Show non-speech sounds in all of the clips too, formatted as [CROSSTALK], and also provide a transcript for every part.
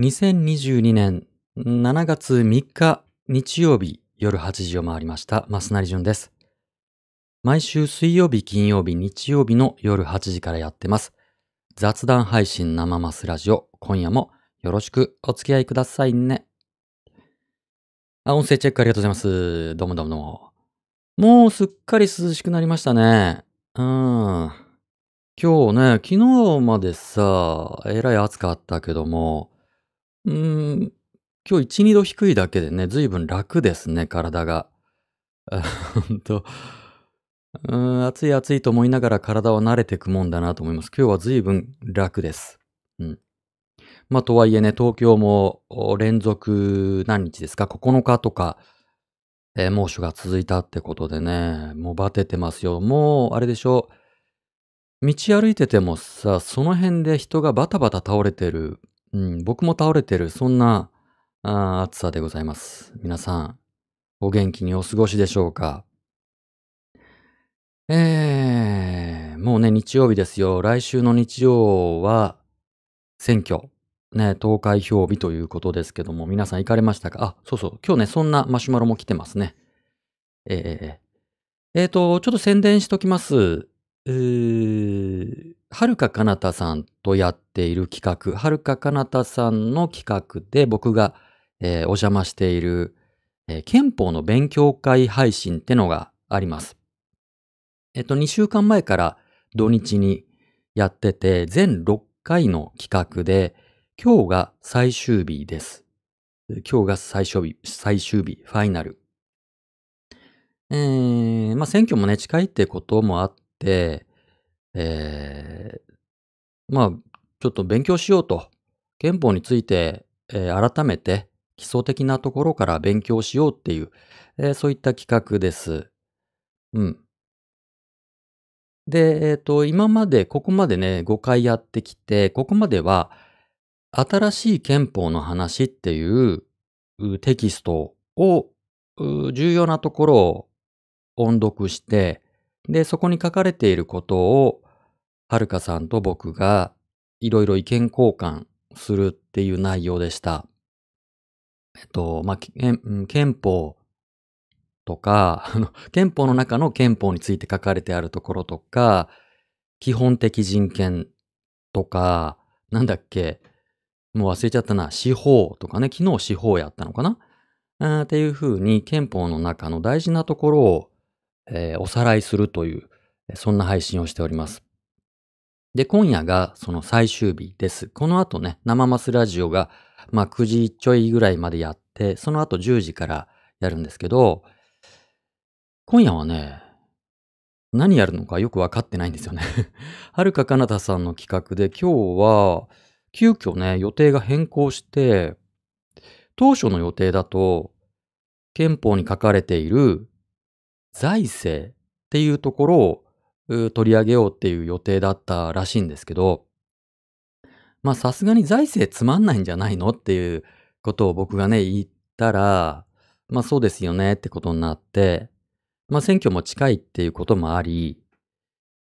2022年7月3日日曜日夜8時を回りました、増成淳です。毎週水曜日、金曜日、日曜日の夜8時からやってます。雑談配信生マスラジオ。今夜もよろしくお付き合いくださいね。あ、音声チェックありがとうございます。どうもどうもどうも。もうすっかり涼しくなりましたね。うん。今日ね、昨日までさ、えらい暑かったけども、うーん、今日1、2度低いだけでね、ずいぶん楽ですね、体が。[LAUGHS] ほんと。うーん、暑い暑いと思いながら体は慣れてくもんだなと思います。今日はずいぶん楽です。うん。まあ、とはいえね、東京も連続何日ですか ?9 日とか、えー猛暑が続いたってことでね、もうバテてますよ。もう、あれでしょ道歩いててもさ、その辺で人がバタバタ倒れてる。うん、僕も倒れてる。そんな、あ暑さでございます。皆さん、お元気にお過ごしでしょうか？えー、もうね、日曜日ですよ。来週の日曜は、選挙。ね、投開票日ということですけども、皆さん行かれましたか？あ、そうそう。今日ね、そんなマシュマロも来てますね。えー、えーと、ちょっと宣伝しときます。うーはるかかなたさんとやっている企画、はるかかなたさんの企画で僕が、えーお邪魔している、えー憲法の勉強会配信ってのがあります。えっと、2週間前から土日にやってて、全6回の企画で、今日が最終日です。今日が最終日、最終日、ファイナル。えー、まあ、選挙もね、近いってこともあって、えー、まあ、ちょっと勉強しようと。憲法について、えー改めて基礎的なところから勉強しようっていう、えーそういった企画です。うん。で、えっ、と、今まで、ここまでね、5回やってきて、ここまでは、新しい憲法の話っていうテキストを、重要なところを音読して、で、そこに書かれていることを、はるかさんと僕がいろいろ意見交換するっていう内容でした。えっと、まあ、憲法とか、[LAUGHS] あの、憲法の中の憲法について書かれてあるところとか、基本的人権とか、なんだっけ、もう忘れちゃったな、司法とかね、昨日司法やったのかな？っていう風に憲法の中の大事なところを、えーおさらいするという、そんな配信をしております。で、今夜がその最終日です。この後ね、生マスラジオが、まあ9時ちょいぐらいまでやって、その後10時からやるんですけど、今夜はね、何やるのかよくわかってないんですよね。[LAUGHS] はるかかなたさんの企画で今日は、急遽ね、予定が変更して、当初の予定だと、憲法に書かれている財政っていうところを取り上げようっていう予定だったらしいんですけど、まあさすがに財政つまんないんじゃないのっていうことを僕がね言ったら、まあそうですよねってことになって、まあ選挙も近いっていうこともあり、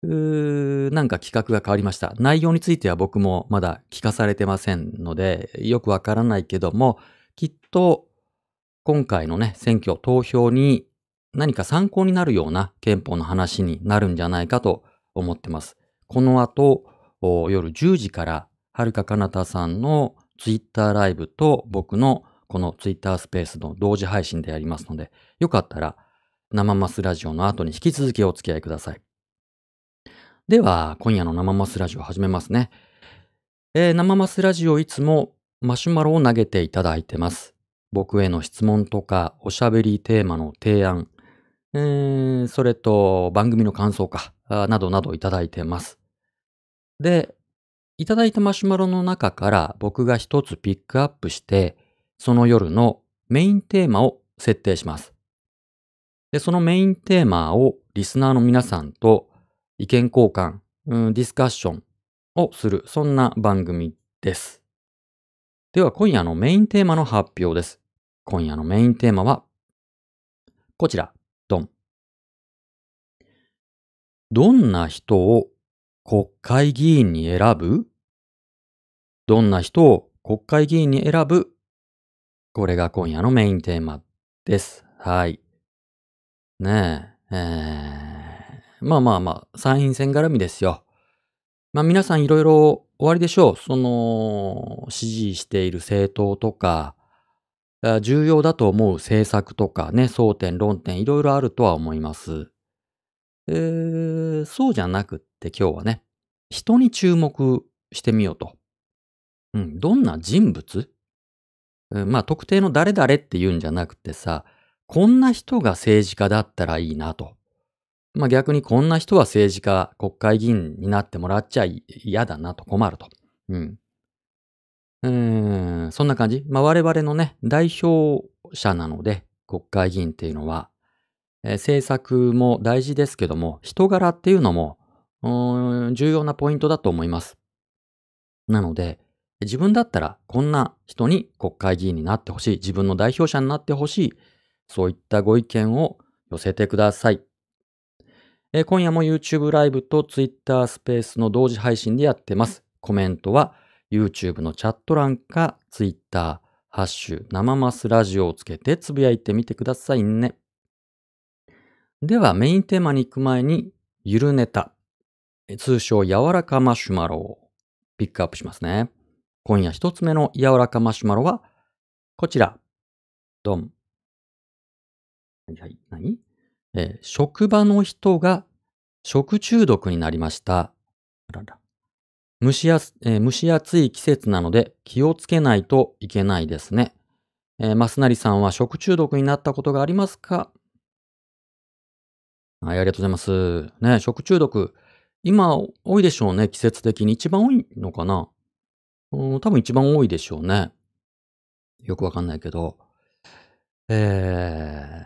うーなんか企画が変わりました。内容については僕もまだ聞かされてませんので、よくわからないけども、きっと今回のね、選挙、投票に何か参考になるような憲法の話になるんじゃないかと思ってます。この後、夜10時から、はるかかなたさんのツイッターライブと僕のこのツイッタースペースの同時配信でやりますので、よかったら生マスラジオの後に引き続きお付き合いください。では、今夜の生マスラジオ始めますね。えー生マスラジオいつもマシュマロを投げていただいてます。僕への質問とかおしゃべりテーマの提案、えーそれと番組の感想か、などなどいただいてます。で、いただいたマシュマロの中から僕が一つピックアップして、その夜のメインテーマを設定します。で、そのメインテーマをリスナーの皆さんと意見交換、うんディスカッションをする、そんな番組です。では今夜のメインテーマの発表です。今夜のメインテーマは、こちら、ドン。どんな人を国会議員に選ぶ？どんな人を国会議員に選ぶ、これが今夜のメインテーマです。はい。ねえ、えー、まあまあまあ、参院選絡みですよ。まあ皆さんいろいろ終わりでしょう。その、支持している政党とか、重要だと思う政策とかね、争点、論点、いろいろあるとは思います。えー、そうじゃなくって今日はね、人に注目してみようと。うん、どんな人物？うんまあ特定の誰々って言うんじゃなくてさ、こんな人が政治家だったらいいなと。まあ逆にこんな人は政治家、国会議員になってもらっちゃ嫌だなと困ると。うん。うん、そんな感じ。まあ我々のね、代表者なので、国会議員っていうのは、えー政策も大事ですけども、人柄っていうのも、うん重要なポイントだと思います。なので、自分だったらこんな人に国会議員になってほしい、自分の代表者になってほしい、そういったご意見を寄せてください。えー今夜も YouTube ライブと Twitter スペースの同時配信でやってます。コメントは YouTube のチャット欄か Twitter、ハッシュ、生マスラジオをつけてつぶやいてみてくださいね。ではメインテーマに行く前に、ゆるネタ、通称柔らかマシュマロをピックアップしますね。今夜一つ目の柔らかマシュマロは、こちら。ドン。はいはい、何？えー職場の人が食中毒になりました。あらら蒸しや、えー蒸し暑い季節なので気をつけないといけないですね。えー、マスナリさんは食中毒になったことがありますか？はい、ありがとうございます。ね、食中毒。今多いでしょうね、季節的に。一番多いのかな？うん、多分一番多いでしょうね。よくわかんないけど。え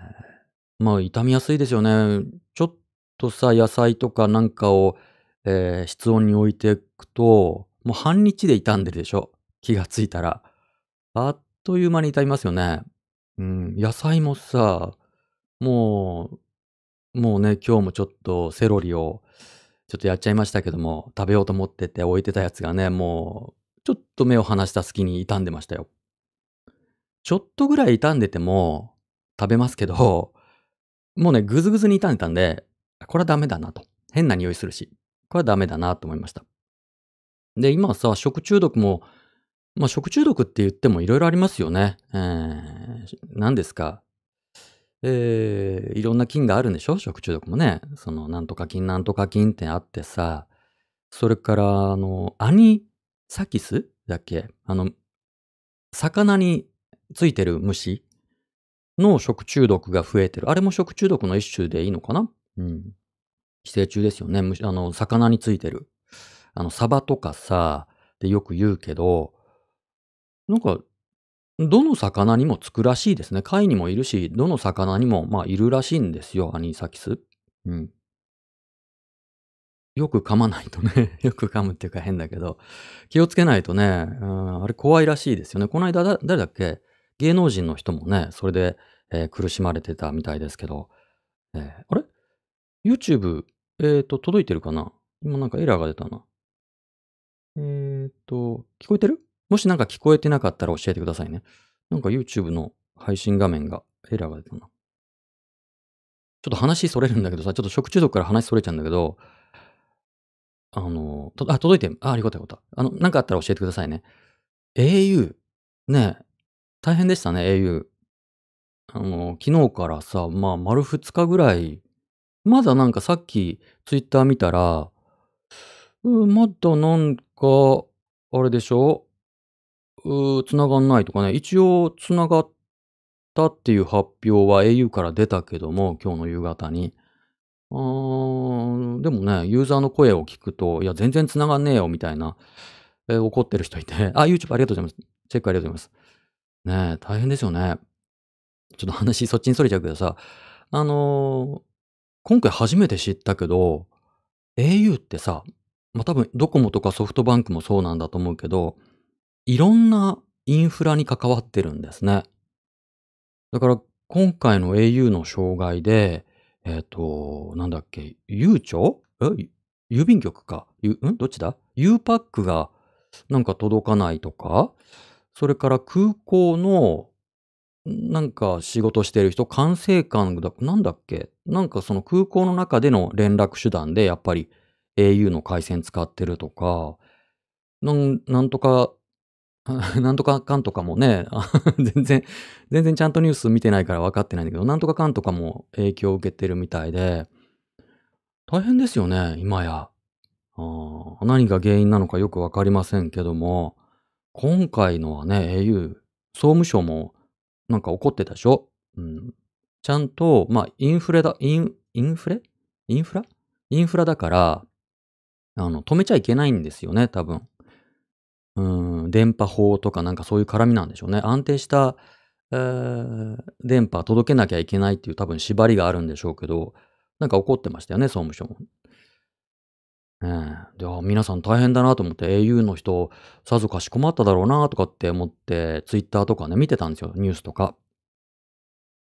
ー、まあ、傷みやすいですよね。ちょっとさ、野菜とかなんかを、えー室温に置いてくと、もう半日で傷んでるでしょ？気がついたら。あっという間に傷みますよね。うん、野菜もさ、もう、もうね、今日もちょっとセロリをちょっとやっちゃいましたけども、食べようと思ってて置いてたやつがね、もう、ちょっと目を離した隙に傷んでましたよ。ちょっとぐらい傷んでても食べますけど、もうね、ぐずぐずに傷んでたんで、これはダメだなと。変な匂いするし、これはダメだなと思いました。で、今さ、食中毒も、まあ、食中毒って言ってもいろいろありますよね。えー、何ですか？えー、いろんな菌があるんでしょ？食中毒もね。その、なんとか菌、なんとか菌ってあってさ、それから、あの、アニサキス？だっけ？あの、魚についてる虫？の食中毒が増えてる。あれも食中毒の一種でいいのかな？うん。寄生虫ですよね。虫あの、魚についてる。あの、サバとかさ、でよく言うけど、なんか、どの魚にもつくらしいですね。貝にもいるし、どの魚にも、まあ、いるらしいんですよ、アニサキス。うん。よく噛まないとね、[LAUGHS] よく噛むっていうか変だけど、気をつけないとね、うん、あれ怖いらしいですよね。この間だ、誰だっけ？芸能人の人もね、それで、えー苦しまれてたみたいですけど、えーあれ ?YouTube、えっ、と、届いてるかな？今なんかエラーが出たな。えっ、と、聞こえてる？もしなんか聞こえてなかったら教えてくださいね。なんか YouTube の配信画面がエラーが出たな。ちょっと話それるんだけどさ、ちょっと食中毒から話それちゃうんだけど、あの、とあ、届いて。あ、ありがとうよかった。あの、なんかあったら教えてくださいね。au。ね、大変でしたね、au。あの、昨日からさ、まあ、丸2日ぐらい、まだなんかさっきツイッター見たら、うん、まだなんか、あれでしょ？う、繋がんないとかね。一応繋がったっていう発表は au から出たけども、今日の夕方に。あーんでもね、ユーザーの声を聞くと、いや、全然繋がんねえよ、みたいな、えー怒ってる人いて、あ、YouTube ありがとうございます。チェックありがとうございます。ねえ、大変ですよね。ちょっと話そっちにそれちゃうけどさ、あのー今回初めて知ったけど、au ってさ、まあ、多分ドコモとかソフトバンクもそうなんだと思うけど、いろんなインフラに関わってるんですね。だから今回の au の障害で、えっ、と、なんだっけ、ゆうちょえ？郵便局か？ゆん？どっちだ ?U パックがなんか届かないとか、それから空港の、なんか仕事してる人、管制官だ、なんだっけ？なんかその空港の中での連絡手段でやっぱり au の回線使ってるとか、なんなんとか、[LAUGHS] なんとかかんとかもね、[LAUGHS] 全然、全然ちゃんとニュース見てないから分かってないんだけど、なんとかかんとかも影響を受けてるみたいで、大変ですよね、今や。あ何が原因なのかよくわかりませんけども、今回のはね、au、総務省もなんか怒ってたでしょ？うん。ちゃんと、まあ、インフレだ、イン、インフレ？インフラ？インフラだから、あの、止めちゃいけないんですよね、多分。うん、電波法とかなんかそういう絡みなんでしょうね。安定した、えー電波届けなきゃいけないっていう多分縛りがあるんでしょうけど、なんか怒ってましたよね、総務省も。ええで、あ皆さん大変だなと思って au の人、さぞかし困っただろうなとかって思って、ツイッターとかね、見てたんですよ、ニュースとか。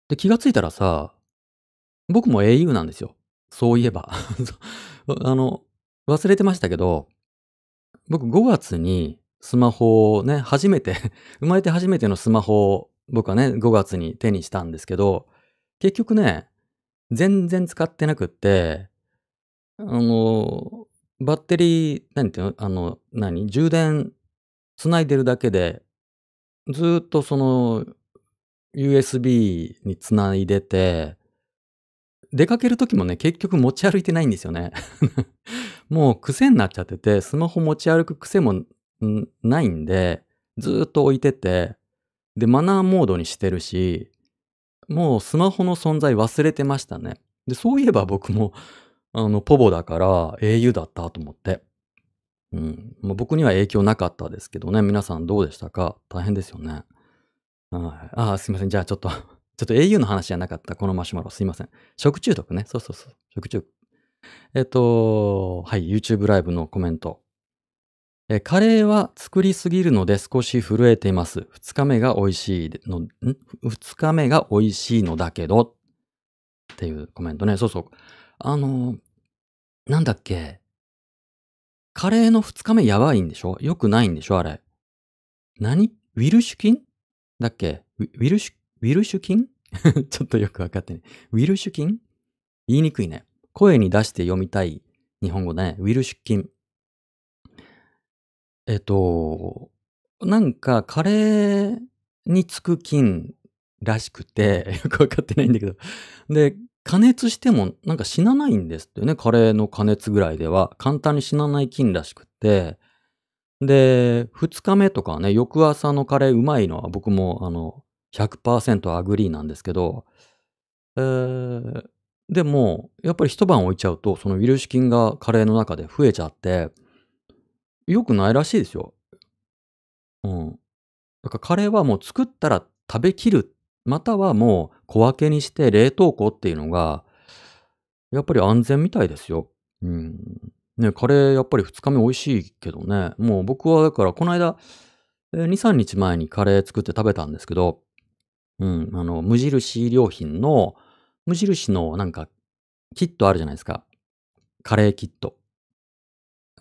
で、気がついたらさ、僕も au なんですよ。そういえば。[LAUGHS] あの、忘れてましたけど、僕5月にスマホをね、初めて、[LAUGHS] 生まれて初めてのスマホを僕はね、5月に手にしたんですけど、結局ね、全然使ってなくって、あの、バッテリー、何ていうのあの、何充電繋いでるだけで、ずーっとその、USB に繋いでて、出かける時もね、結局持ち歩いてないんですよね。[LAUGHS] もう癖になっちゃってて、スマホ持ち歩く癖もないんで、ずっと置いてて、で、マナーモードにしてるし、もうスマホの存在忘れてましたね。で、そういえば僕も、あの、ポボだから au だったと思って。うん。まあ、僕には影響なかったですけどね。皆さんどうでしたか？大変ですよね。はい。ああ、すいません。じゃあちょっと、ちょっと au の話じゃなかった。このマシュマロ。すいません。食中毒ね。そうそうそう。食中毒。えっと、はい。YouTube ライブのコメント。え、カレーは作りすぎるので少し震えています。二日目が美味しいの、ん？二日目が美味しいのだけど、っていうコメントね。そうそう。あの、なんだっけ。カレーの二日目やばいんでしょ？良くないんでしょ？あれ。何？ウィルシュ菌だっけ？ウィルシュ、ウィルシュ菌 [LAUGHS] ちょっとよくわかってない。ウィルシュ菌言いにくいね。声に出して読みたい日本語だね。ウェルシュ菌。えっと、なんかカレーにつく菌らしくて、[LAUGHS] よくわかってないんだけど。で、加熱してもなんか死なないんですってね。カレーの加熱ぐらいでは。簡単に死なない菌らしくて。で、二日目とかね、翌朝のカレーうまいのは僕もあの、100% agree なんですけど、えー、でも、やっぱり一晩置いちゃうと、そのウィルシュ菌がカレーの中で増えちゃって、良くないらしいですよ。うん。だからカレーはもう作ったら食べきる。またはもう小分けにして冷凍庫っていうのが、やっぱり安全みたいですよ。うん。ね、カレーやっぱり2日目美味しいけどね。もう僕はだからこの間、2、3日前にカレー作って食べたんですけど、うん、あの、無印良品の、無印のなんか、キットあるじゃないですか。カレーキット。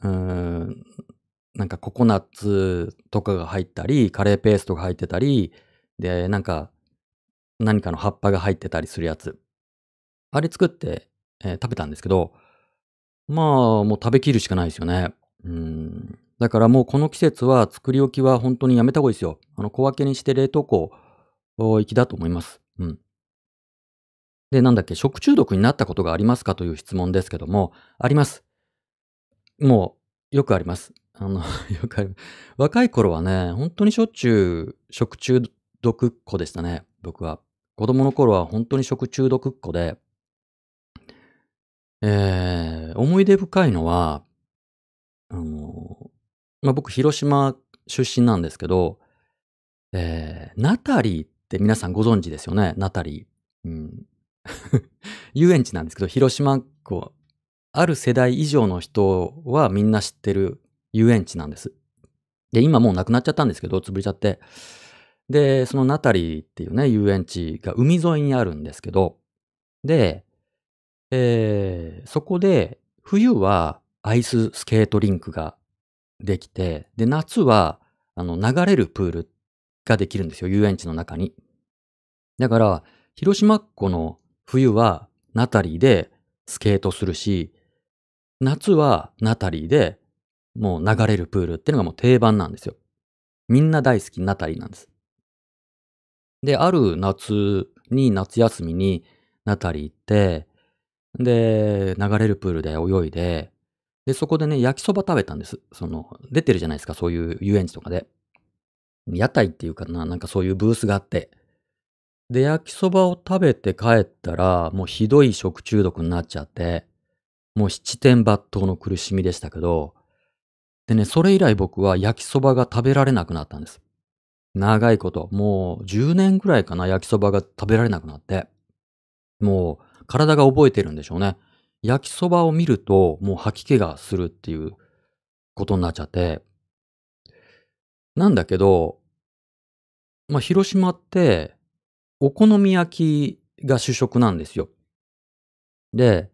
うーん、なんかココナッツとかが入ったり、カレーペーストが入ってたり、で、なんか、何かの葉っぱが入ってたりするやつ。あれ作って、えー食べたんですけど、まあ、もう食べきるしかないですよね。うん。だからもうこの季節は作り置きは本当にやめた方がいいですよ。あの、小分けにして冷凍庫行きだと思います。うん。で、なんだっけ、食中毒になったことがありますかという質問ですけども、あります。もう、よくあります。あの、[LAUGHS] よくある。若い頃はね、本当にしょっちゅう食中毒っ子でしたね、僕は。子供の頃は本当に食中毒っ子で、えー、思い出深いのは、あの、まあ、僕、広島出身なんですけど、えー、ナタリーって皆さんご存知ですよね、ナタリー。うん、[LAUGHS] 遊園地なんですけど、広島、こう、ある世代以上の人はみんな知ってる遊園地なんです。で、今もうなくなっちゃったんですけど、潰れちゃって。で、そのナタリーっていうね、遊園地が海沿いにあるんですけど、で、えーそこで、冬はアイススケートリンクができて、で、夏は、あの、流れるプールっができるんですよ、遊園地の中に。だから、広島っ子の冬はナタリーでスケートするし、夏はナタリーでもう流れるプールっていうのがもう定番なんですよ。みんな大好きナタリーなんです。で、ある夏に夏休みにナタリー行って、で、流れるプールで泳いで、で、そこでね、焼きそば食べたんです。その、出てるじゃないですか、そういう遊園地とかで。屋台っていうかな、なんかそういうブースがあって。で、焼きそばを食べて帰ったら、もうひどい食中毒になっちゃって、もう七点抜刀の苦しみでしたけど、でね、それ以来僕は焼きそばが食べられなくなったんです。長いこと、もう10年ぐらいかな、焼きそばが食べられなくなって。もう体が覚えてるんでしょうね。焼きそばを見ると、もう吐き気がするっていうことになっちゃって。なんだけど、まあ、広島って、お好み焼きが主食なんですよ。で、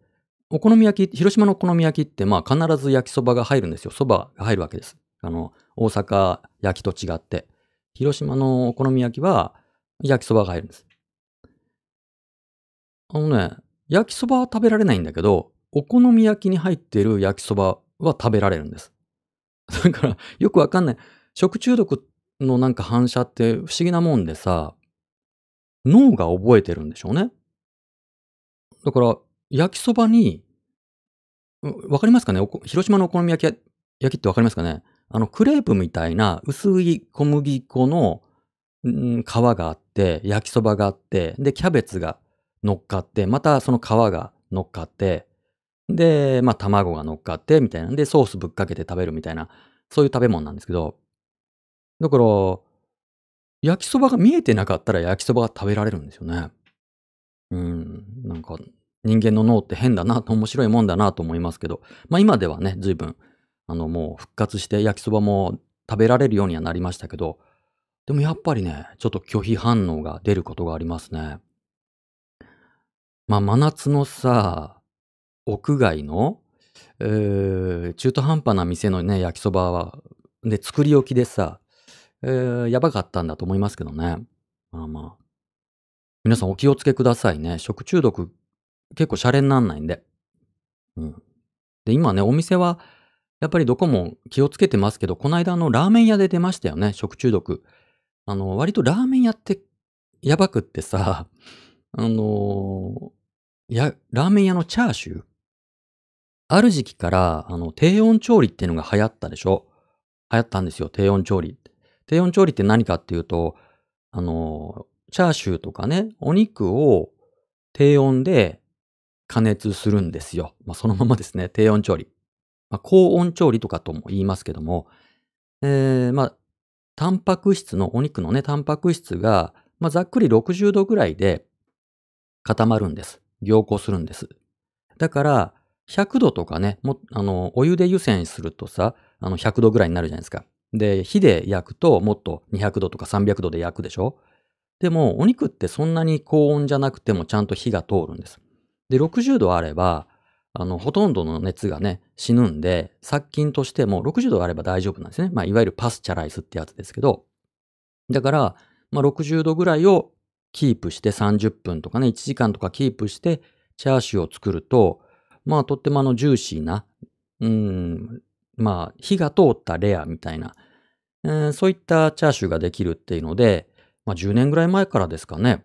お好み焼き、広島のお好み焼きって、まあ必ず焼きそばが入るんですよ。そばが入るわけです。あの、大阪焼きと違って。広島のお好み焼きは焼きそばが入るんです。あのね、焼きそばは食べられないんだけど、お好み焼きに入っている焼きそばは食べられるんです。だから、よくわかんない。食中毒のなんか反射って不思議なもんでさ、脳が覚えてるんでしょうね。だから、焼きそばに、わかりますかね？広島のお好み焼き、焼きってわかりますかね？あの、クレープみたいな薄い小麦粉の、ん皮があって、焼きそばがあって、で、キャベツが乗っかって、またその皮が乗っかって、で、まあ卵が乗っかって、みたいな。で、ソースぶっかけて食べるみたいな、そういう食べ物なんですけど、だから、焼きそばが見えてなかったら焼きそばが食べられるんですよね。うん、なんか人間の脳って変だなと面白いもんだなと思いますけど、まあ今ではね、随分、あのもう復活して焼きそばも食べられるようにはなりましたけど、でもやっぱりね、ちょっと拒否反応が出ることがありますね。まあ真夏のさ、屋外の、えー中途半端な店のね、焼きそばは、で、作り置きでさ、えーやばかったんだと思いますけどね。まあまあ。皆さんお気をつけくださいね。食中毒結構シャレになんないんで。うん。で、今ね、お店はやっぱりどこも気をつけてますけど、この間あのラーメン屋で出ましたよね、食中毒。あの、割とラーメン屋ってやばくってさ、[LAUGHS] あのや、ラーメン屋のチャーシュー？ある時期から、あの、低温調理っていうのが流行ったでしょ？流行ったんですよ、低温調理って。低温調理って何かっていうと、あの、チャーシューとかね、お肉を低温で加熱するんですよ。まあ、そのままですね、低温調理。まあ、高温調理とかとも言いますけども、えー、まあ、タンパク質の、お肉のね、タンパク質が、まあ、ざっくり60度ぐらいで固まるんです。凝固するんです。だから、100度とかね、も、あの、お湯で湯煎するとさ、あの、100度ぐらいになるじゃないですか。で、火で焼くともっと200度とか300度で焼くでしょ？でも、お肉ってそんなに高温じゃなくてもちゃんと火が通るんです。で、60度あれば、あの、ほとんどの熱がね、死ぬんで、殺菌としても60度あれば大丈夫なんですね。まあ、いわゆるパスチャライスってやつですけど。だから、まあ、60度ぐらいをキープして30分とかね、1時間とかキープして、チャーシューを作ると、まあ、とってもあの、ジューシーな、うん、まあ、火が通ったレアみたいな、えーそういったチャーシューができるっていうので、まあ、10年ぐらい前からですかね、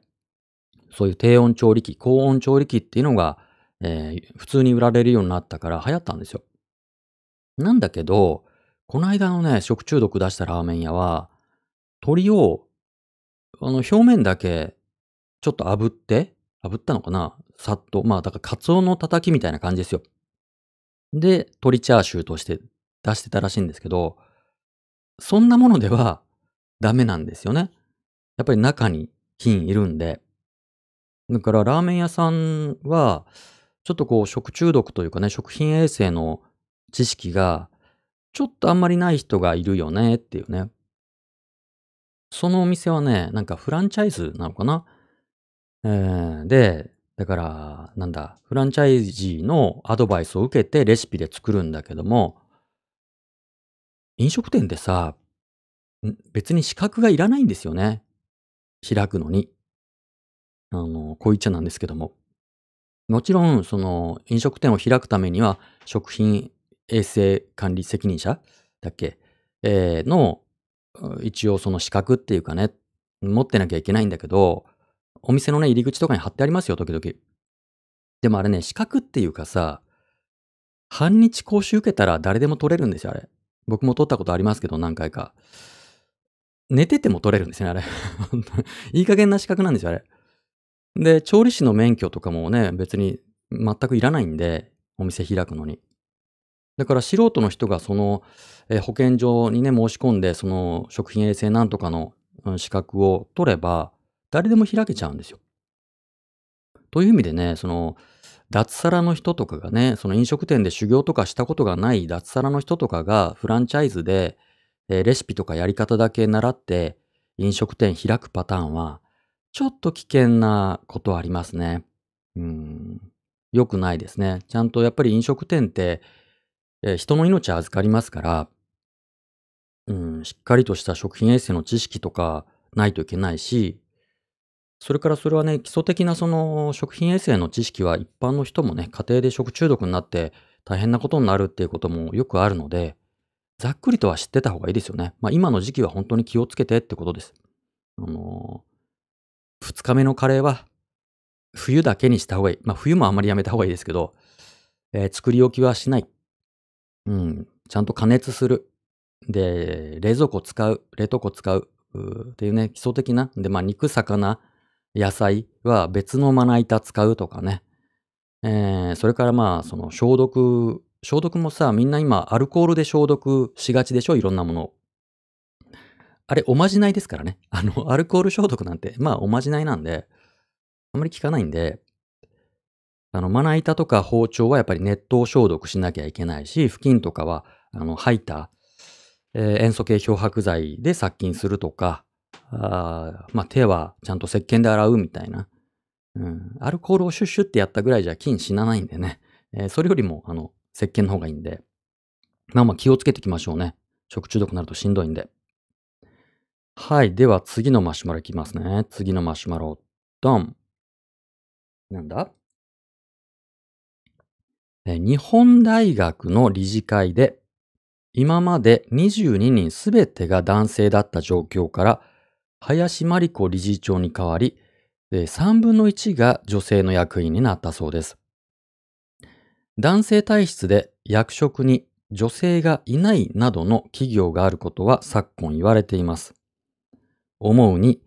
そういう低温調理器、高温調理器っていうのが、えー普通に売られるようになったから流行ったんですよ。なんだけど、この間のね、食中毒出したラーメン屋は、鶏を、あの、表面だけ、ちょっと炙って、炙ったのかな？さっと。まあ、だから、カツオのたたきみたいな感じですよ。で、鶏チャーシューとして出してたらしいんですけど、そんなものではダメなんですよね。やっぱり中に菌いるんで。だからラーメン屋さんは、ちょっとこう食中毒というかね、食品衛生の知識が、ちょっとあんまりない人がいるよねっていうね。そのお店はね、なんかフランチャイズなのかなえーで、だから、なんだ、フランチャイジーのアドバイスを受けてレシピで作るんだけども、飲食店でさ、別に資格がいらないんですよね。開くのに。あの、こう言っちゃなんですけども。もちろん、その、飲食店を開くためには、食品衛生管理責任者だっけ？えーの、一応その資格っていうかね、持ってなきゃいけないんだけど、お店のね、入り口とかに貼ってありますよ、時々。でもあれね、資格っていうかさ、半日講習受けたら誰でも取れるんですよ、あれ。僕も取ったことありますけど、何回か。寝てても取れるんですね、あれ。本当にいい加減な資格なんですよ、あれ。で、調理師の免許とかもね、別に全くいらないんで、お店開くのに。だから素人の人がその、えー保健所にね、申し込んで、その食品衛生なんとかの資格を取れば、誰でも開けちゃうんですよ。という意味でね、その、脱サラの人とかがね、その飲食店で修行とかしたことがない脱サラの人とかがフランチャイズで、えーレシピとかやり方だけ習って飲食店開くパターンは、ちょっと危険なことありますね。うん。良くないですね。ちゃんとやっぱり飲食店って、えー人の命預かりますから、うん、しっかりとした食品衛生の知識とかないといけないし、それからそれはね、基礎的なその食品衛生の知識は一般の人もね、家庭で食中毒になって大変なことになるっていうこともよくあるので、ざっくりとは知ってた方がいいですよね。まあ今の時期は本当に気をつけてってことです。あのー、二日目のカレーは冬だけにした方がいい。まあ冬もあんまりやめた方がいいですけど、えー作り置きはしない。うん、ちゃんと加熱する。で、冷蔵庫使う、冷凍庫使う、っていうね、基礎的な。で、まあ肉、魚、野菜は別のまな板使うとかね。えーそれからまあ、その消毒、消毒もさ、みんな今アルコールで消毒しがちでしょ？いろんなもの。あれ、おまじないですからね。[LAUGHS] あの、アルコール消毒なんて、まあ、おまじないなんで、あんまり効かないんで、あの、まな板とか包丁はやっぱり熱湯消毒しなきゃいけないし、布巾とかは、あの、吐いた、えー塩素系漂白剤で殺菌するとか、あまあ、手はちゃんと石鹸で洗うみたいな。うん、アルコールをシュッシュってやったぐらいじゃ菌死なないんでね。えーそれよりも、あの、石鹸の方がいいんで。まあまあ気をつけていきましょうね。食中毒になるとしんどいんで。はい。では次のマシュマロいきますね。次のマシュマロ。ドン。なんだ？え日本大学の理事会で、今まで22人すべてが男性だった状況から、林真理子理事長に代わり、3分の1が女性の役員になったそうです。男性体質で役職に女性がいないなどの企業があることは昨今言われています。思うに、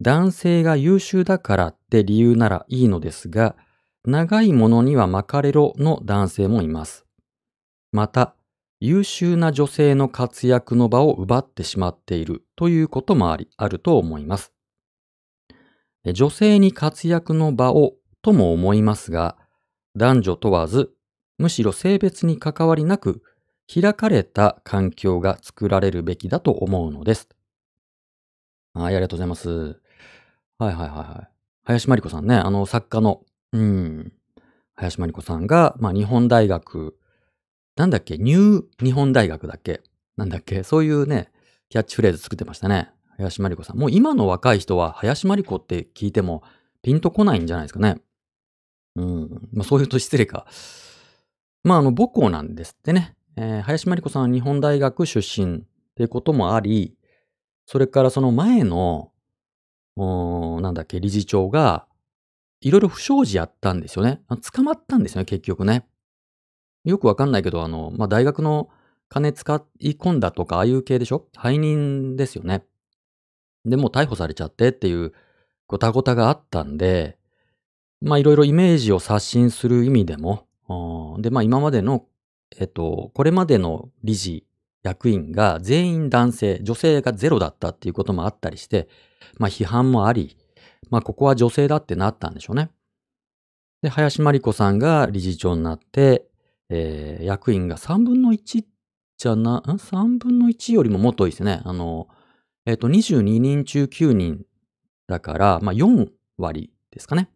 男性が優秀だからって理由ならいいのですが、長いものには巻かれろの男性もいます。また、優秀な女性の活躍の場を奪ってしまっているということもあり、あると思います。女性に活躍の場をとも思いますが、男女問わず、むしろ性別に関わりなく、開かれた環境が作られるべきだと思うのです。はい、ありがとうございます。はいはいはいはい。林真理子さんね、あの作家の、うん、林真理子さんが、まあ日本大学、なんだっけ、ニュー日本大学だっけ？なんだっけ？そういうね、キャッチフレーズ作ってましたね。林真理子さん。もう今の若い人は林真理子って聞いてもピンとこないんじゃないですかね。うん。まあそういうと失礼か。まああの母校なんですってね。えー林真理子さんは日本大学出身っていうこともあり、それからその前の、なんだっけ、理事長が、いろいろ不祥事やったんですよね。捕まったんですよね、結局ね。よくわかんないけど、あの、まあ、大学の金使い込んだとか、ああいう系でしょ？背任ですよね。で、もう逮捕されちゃってっていうごたごたがあったんで、まあ、いろいろイメージを刷新する意味でも、で、まあ、今までの、えっと、これまでの理事、役員が全員男性、女性がゼロだったっていうこともあったりして、まあ、批判もあり、まあ、ここは女性だってなったんでしょうね。で、林真理子さんが理事長になって、えー役員が3分の1じゃな、ん ?3 分の1よりももっと多いですね。あの、えっ、と、22人中9人だから、まあ、4割ですかね。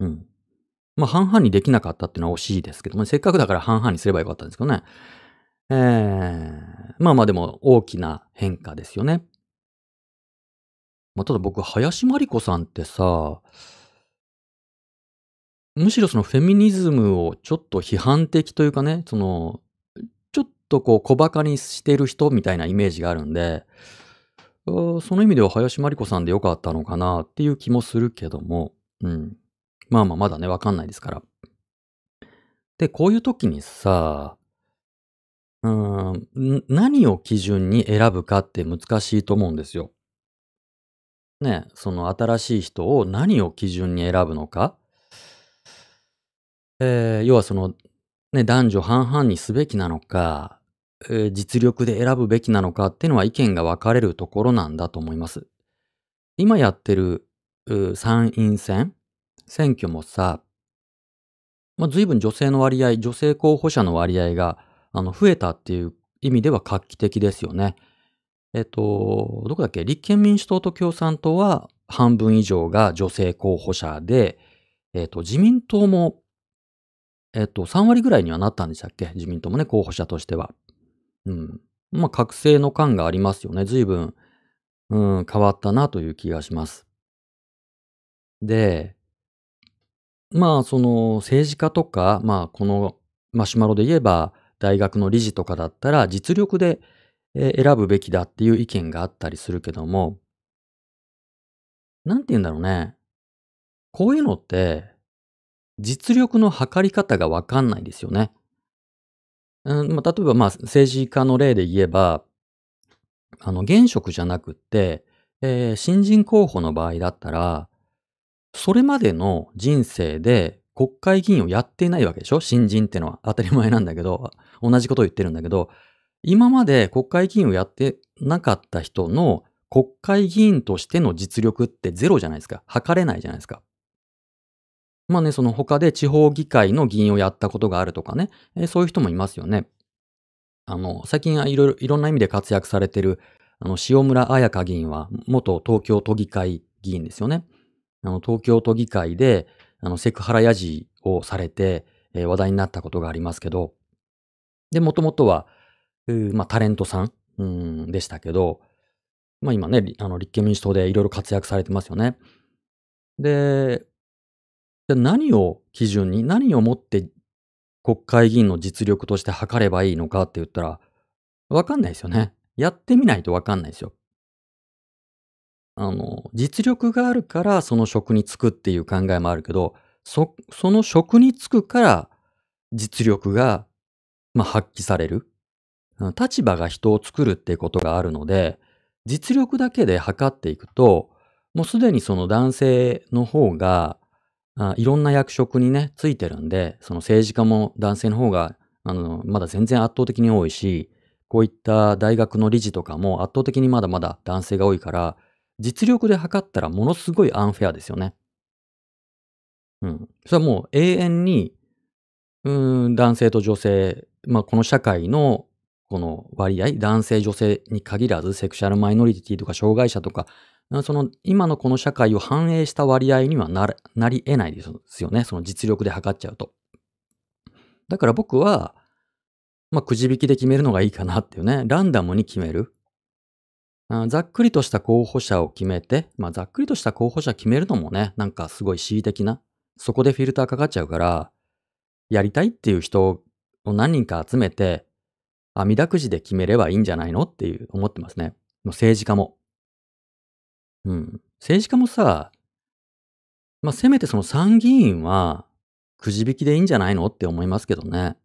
うん。まあ、半々にできなかったっていうのは惜しいですけども、ねせっかくだから半々にすればよかったんですけどね。ええ、まあまあでも大きな変化ですよね。まあ、ただ僕、林真理子さんってさむしろそのフェミニズムをちょっと批判的というかね、その、ちょっとこう小馬鹿にしてる人みたいなイメージがあるんで、その意味では林真理子さんで良かったのかなっていう気もするけども、うん。まあまあ、まだね、わかんないですから。で、こういう時にさ、うー、ん何を基準に選ぶかって難しいと思うんですよ。ね、その新しい人を何を基準に選ぶのか。ええ、要はその、ね、男女半々にすべきなのか、ええ、実力で選ぶべきなのかっていうのは意見が分かれるところなんだと思います。今やってる、参院選、選挙もさま、随分女性の割合女性候補者の割合が、あの、増えたっていう意味では画期的ですよね。えっと、どこだっけ、立憲民主党と共産党は半分以上が女性候補者で、えっと、自民党もえっと、3割ぐらいにはなったんでしたっけ？自民党もね、候補者としては。うん。まあ、覚醒の感がありますよね。随分、うん、変わったなという気がします。で、まあ、その、政治家とか、まあ、このマシュマロで言えば、大学の理事とかだったら、実力で、選ぶべきだっていう意見があったりするけどもなんて言うんだろうね。こういうのって実力の測り方がわかんないですよね。うん、まあ、例えば、まあ、政治家の例で言えば、あの、現職じゃなくって、ええ、新人候補の場合だったら、それまでの人生で国会議員をやっていないわけでしょ、新人ってのは。当たり前なんだけど、同じことを言ってるんだけど、今まで国会議員をやってなかった人の国会議員としての実力ってゼロじゃないですか。測れないじゃないですか。まあね、その他で地方議会の議員をやったことがあるとかね、え、そういう人もいますよね。あの、最近はいろいろいろんな意味で活躍されてる、あの、塩村あやか議員は、元東京都議会議員ですよね。あの、東京都議会で、あの、セクハラやじをされて、え、話題になったことがありますけど、で、もともとは、う、ま、タレントさん、うん、でしたけど、まあ、今ね、あの、立憲民主党でいろいろ活躍されてますよね。でじゃ、何を基準に、何をもって国会議員の実力として測ればいいのかって言ったら、わかんないですよね。やってみないとわかんないですよ。あの、実力があるからその職に就くっていう考えもあるけど、そその職に就くから実力が、まあ、発揮される。立場が人を作るっていうことがあるので、実力だけで測っていくと、もうすでにその男性の方があ、いろんな役職にね、ついてるんで、その政治家も男性の方が、あの、まだ全然圧倒的に多いし、こういった大学の理事とかも圧倒的にまだまだ男性が多いから、実力で測ったらものすごいアンフェアですよね。うん。それはもう永遠に、うーん、男性と女性、まあ、この社会のこの割合、男性女性に限らず、セクシャルマイノリティとか障害者とか、その、今のこの社会を反映した割合にはななり得ないですよね、その実力で測っちゃうと。だから僕は、まあ、くじ引きで決めるのがいいかなっていうね、ランダムに決める。ざっくりとした候補者を決めて、まあ、ざっくりとした候補者決めるのもね、なんかすごい恣意的な、そこでフィルターかかっちゃうから、やりたいっていう人を何人か集めて、あみだくじで決めればいいんじゃないのっていう思ってますね。もう政治家も。うん。政治家もさ、ま、せめてその参議院は、くじ引きでいいんじゃないのって思いますけどね。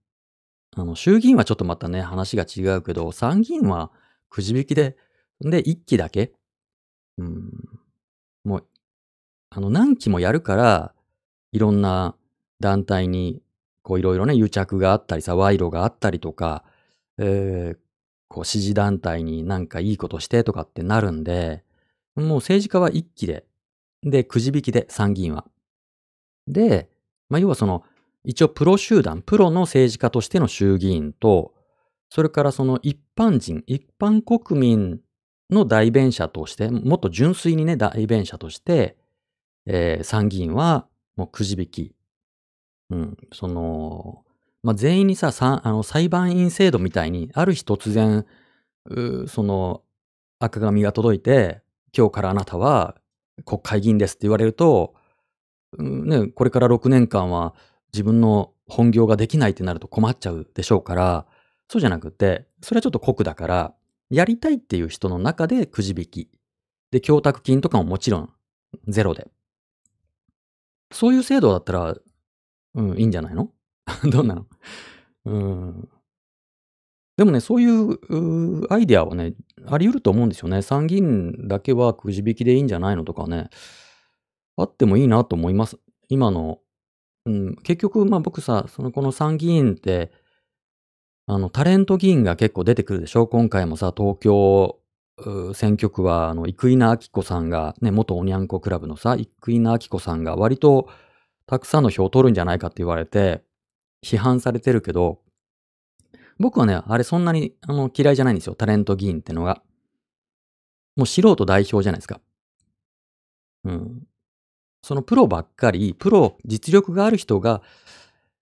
あの、衆議院はちょっとまたね、話が違うけど、参議院はくじ引きで、で1期だけ。うん。もう、あの、何期もやるから、いろんな団体に、こういろいろね、癒着があったりさ、賄賂があったりとか、ええ、こう支持団体になんかいいことしてとかってなるんでもう政治家は1期で、で、くじ引きで、参議院は。で、まあ、要はその、一応プロ集団、プロの政治家としての衆議院と、それからその一般人、一般国民の代弁者として、もっと純粋にね、代弁者として、ええ、参議院はもうくじ引き。うん、その、まあ、全員にさ、あの裁判員制度みたいに、ある日突然、その赤紙が届いて、今日からあなたは国会議員ですって言われると、ね、これから6年間は自分の本業ができないってなると困っちゃうでしょうから、そうじゃなくて、それはちょっと酷だから、やりたいっていう人の中でくじ引き。で、供託金とかももちろんゼロで。そういう制度だったら、うん、いいんじゃないの？[LAUGHS] どうなの？うん。でもね、そういうアイデアはね、あり得ると思うんですよね。参議院だけはくじ引きでいいんじゃないのとかね、あってもいいなと思います。今の、うん、結局、まあ僕さ、そのこの参議院って、あの、タレント議員が結構出てくるでしょ？今回もさ、東京選挙区は、あの、生稲晃子さんが、ね、元おにゃんこクラブのさ、生稲晃子さんが割とたくさんの票を取るんじゃないかって言われて、批判されてるけど、僕はね、あれそんなにあの嫌いじゃないんですよ。タレント議員ってのが。もう素人代表じゃないですか。うん。そのプロばっかり、プロ、実力がある人が、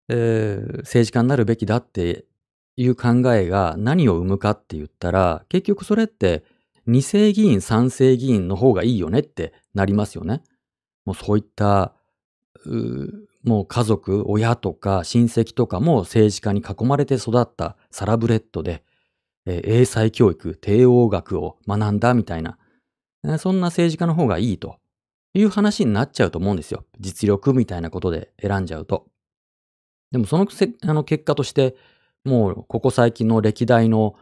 えー、政治家になるべきだっていう考えが何を生むかって言ったら、結局それって二世議員、三世議員の方がいいよねってなりますよね。もうそういった、もう家族、親とか親戚とかも政治家に囲まれて育ったサラブレッドで、えー、英才教育、帝王学を学んだみたいな、そんな政治家の方がいいという話になっちゃうと思うんですよ。実力みたいなことで選んじゃうと。でもそのあの結果として、もうここ最近の歴代の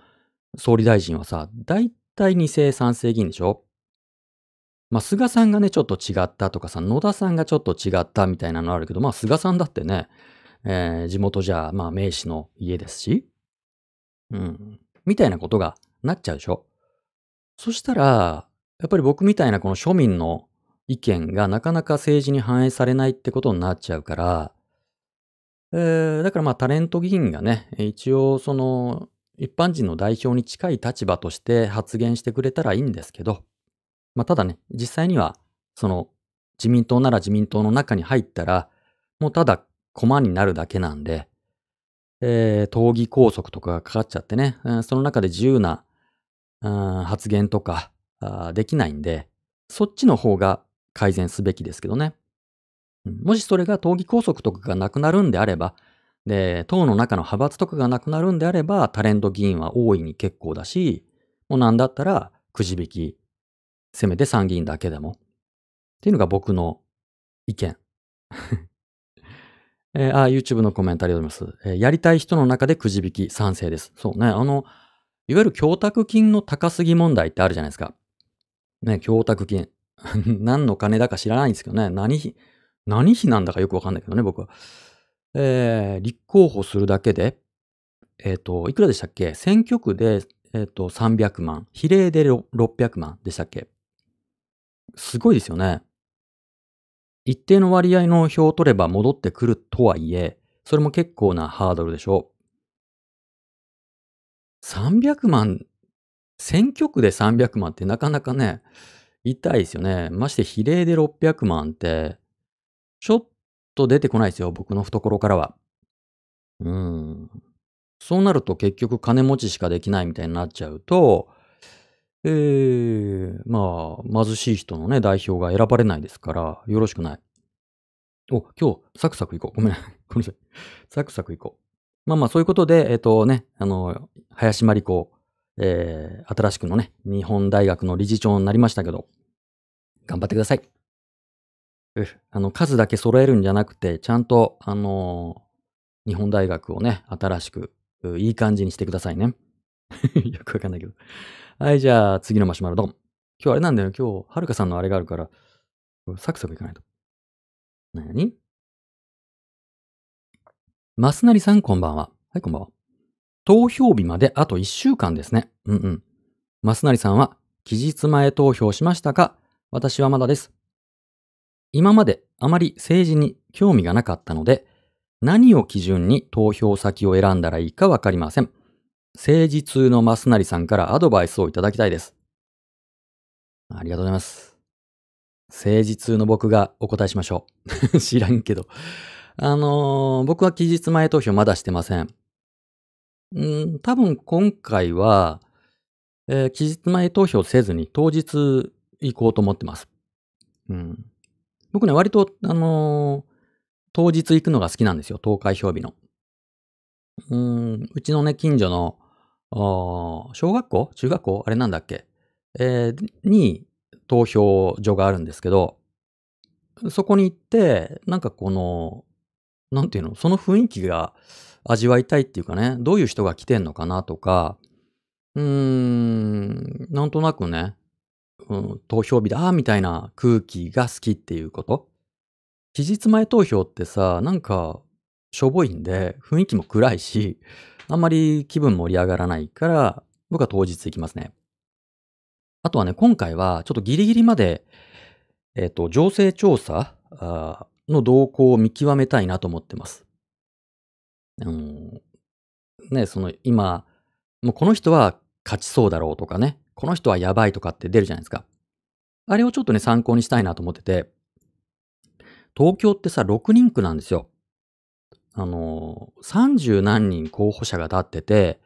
総理大臣はさ、大体二世三世議員でしょ？まあ、菅さんがね、ちょっと違ったとかさ、野田さんがちょっと違ったみたいなのあるけど、まあ、菅さんだってね、えー、地元じゃ、まあ、名士の家ですし、うん、みたいなことがなっちゃうでしょ。そしたら、やっぱり僕みたいなこの庶民の意見がなかなか政治に反映されないってことになっちゃうから、えー、だからまあタレント議員がね、一応その一般人の代表に近い立場として発言してくれたらいいんですけど、まあ、ただね、実際には、その、自民党なら自民党の中に入ったら、もうただ駒になるだけなんで、えー、党議拘束とかがかかっちゃってね、その中で自由な、発言とかできないんで、そっちの方が改善すべきですけどね。もしそれが党議拘束とかがなくなるんであれば、で、党の中の派閥とかがなくなるんであれば、タレント議員は大いに結構だし、もうなんだったらくじ引きせめて参議院だけでも。っていうのが僕の意見。[LAUGHS] えー、あ、YouTube のコメントありがとうございます、えー、やりたい人の中でくじ引き賛成です。そうね。あの、いわゆる供託金の高すぎ問題ってあるじゃないですか。ね、供託金。[LAUGHS] 何の金だか知らないんですけどね。何費、何費なんだかよくわかんないけどね、僕は。えー、立候補するだけで、えっ、ー、と、いくらでしたっけ？選挙区で、えっ、ー、と、300万。比例で600万でしたっけ？すごいですよね。一定の割合の票を取れば戻ってくるとはいえ、それも結構なハードルでしょう。300万、選挙区で300万ってなかなかね、痛いですよね。まして比例で600万って、ちょっと出てこないですよ、僕の懐からは。うん。そうなると結局金持ちしかできないみたいになっちゃうと、ええ、まあ、貧しい人のね、代表が選ばれないですから、よろしくない。お、今日、サクサク行こう。ごめん。[LAUGHS] ごめんなさい。サクサク行こう。まあまあ、そういうことで、えっ、とね、あの、林真理子、えー、新しくのね、日本大学の理事長になりましたけど、頑張ってください。あの、数だけ揃えるんじゃなくて、ちゃんと、あの日本大学をね、新しく、いい感じにしてくださいね。[LAUGHS] よくわかんないけど。はい、じゃあ次のマシュマロドン。今日あれなんだよ。今日、はるかさんのあれがあるから、サクサクいかないと。なにマスナリさんこんばんは。はい、こんばんは。投票日まであと1週間ですね。うんうん。マスナリさんは、期日前投票しましたか？私はまだです。今まであまり政治に興味がなかったので、何を基準に投票先を選んだらいいかわかりません。政治通のマスナリさんからアドバイスをいただきたいです。ありがとうございます。政治通の僕がお答えしましょう。[LAUGHS] 知らんけど。あのー僕は期日前投票まだしてません。うん、多分今回は、えー期日前投票せずに当日行こうと思ってます。うん。僕ね、割と、あのー当日行くのが好きなんですよ。投開票日の。うん、うちのね、近所の、小学校？中学校？あれなんだっけ？えーに投票所があるんですけど、そこに行って、なんかこの、なんていうの、その雰囲気が味わいたいっていうかね、どういう人が来てんのかなとか、うーん、なんとなくね、うん、投票日だ、みたいな空気が好きっていうこと？期日前投票ってさ、なんか、しょぼいんで、雰囲気も暗いし、あんまり気分盛り上がらないから、僕は当日行きますね。あとはね、今回はちょっとギリギリまで、えっ、と、情勢調査の動向を見極めたいなと思ってます。あのね、その今、もうこの人は勝ちそうだろうとかね、この人はやばいとかって出るじゃないですか。あれをちょっとね、参考にしたいなと思ってて、東京ってさ、6人区なんですよ。あの、30何人候補者が立ってて、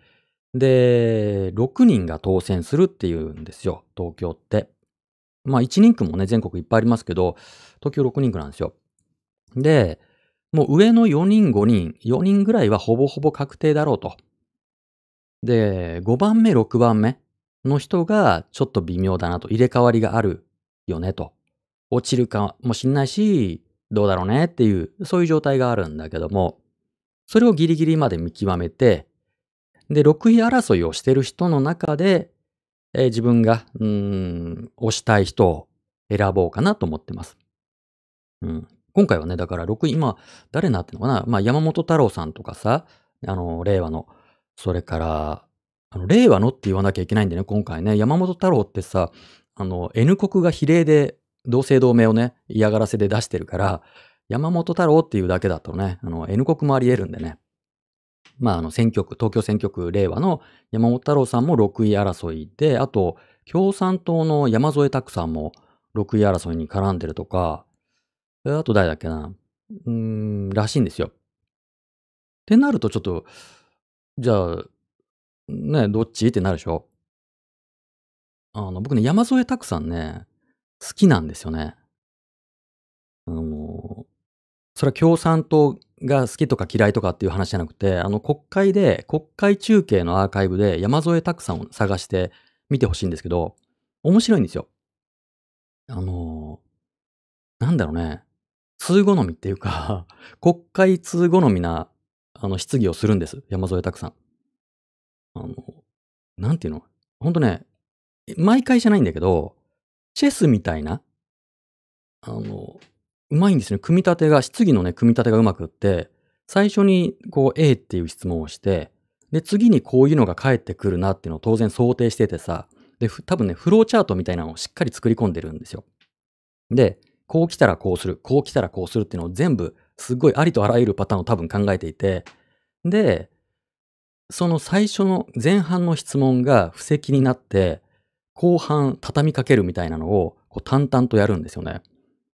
で、6人が当選するっていうんですよ、東京って。まあ1人区もね、全国いっぱいありますけど、東京6人区なんですよ。で、もう上の4人、5人、4人ぐらいはほぼほぼ確定だろうと。で、5番目、6番目の人がちょっと微妙だなと、入れ替わりがあるよねと。落ちるかもしんないし、どうだろうねっていう、そういう状態があるんだけども、それをギリギリまで見極めて、で、6位争いをしてる人の中で、えー自分が、うん、推したい人を選ぼうかなと思ってます。うん。今回はね、だから6位、今、誰になってんのかな？まあ、山本太郎さんとかさ、あの、令和の、それから、あの、令和のって言わなきゃいけないんでね、今回ね、山本太郎ってさ、あの、N 国が比例で同姓同名をね、嫌がらせで出してるから、山本太郎っていうだけだとね、あの、N 国もあり得るんでね。まあ、あの、選挙区、東京選挙区令和の山本太郎さんも6位争いで、あと、共産党の山添拓さんも6位争いに絡んでるとか、あと誰だっけなうーん、らしいんですよ。ってなるとちょっと、じゃあ、ね、どっち？ってなるでしょあの、僕ね、山添拓さんね、好きなんですよね。あの、それは共産党が好きとか嫌いとかっていう話じゃなくて、あの国会で、国会中継のアーカイブで山添拓さんを探して見てほしいんですけど、面白いんですよ。あの、なんだろうね、通好みっていうか、[LAUGHS] 国会通好みな、あの、質疑をするんです。山添拓さん。あの、なんていうの？ほんとね、毎回じゃないんだけど、チェスみたいな、あの、うまいんですね。組み立てが、質疑のね、組み立てがうまくって、最初にこう A っていう質問をして、で、次にこういうのが返ってくるなっていうのを当然想定しててさ、で、多分ね、フローチャートみたいなのをしっかり作り込んでるんですよ。で、こう来たらこうする、こう来たらこうするっていうのを全部、すっごいありとあらゆるパターンを多分考えていて、で、その最初の前半の質問が布石になって、後半畳みかけるみたいなのをこう淡々とやるんですよね。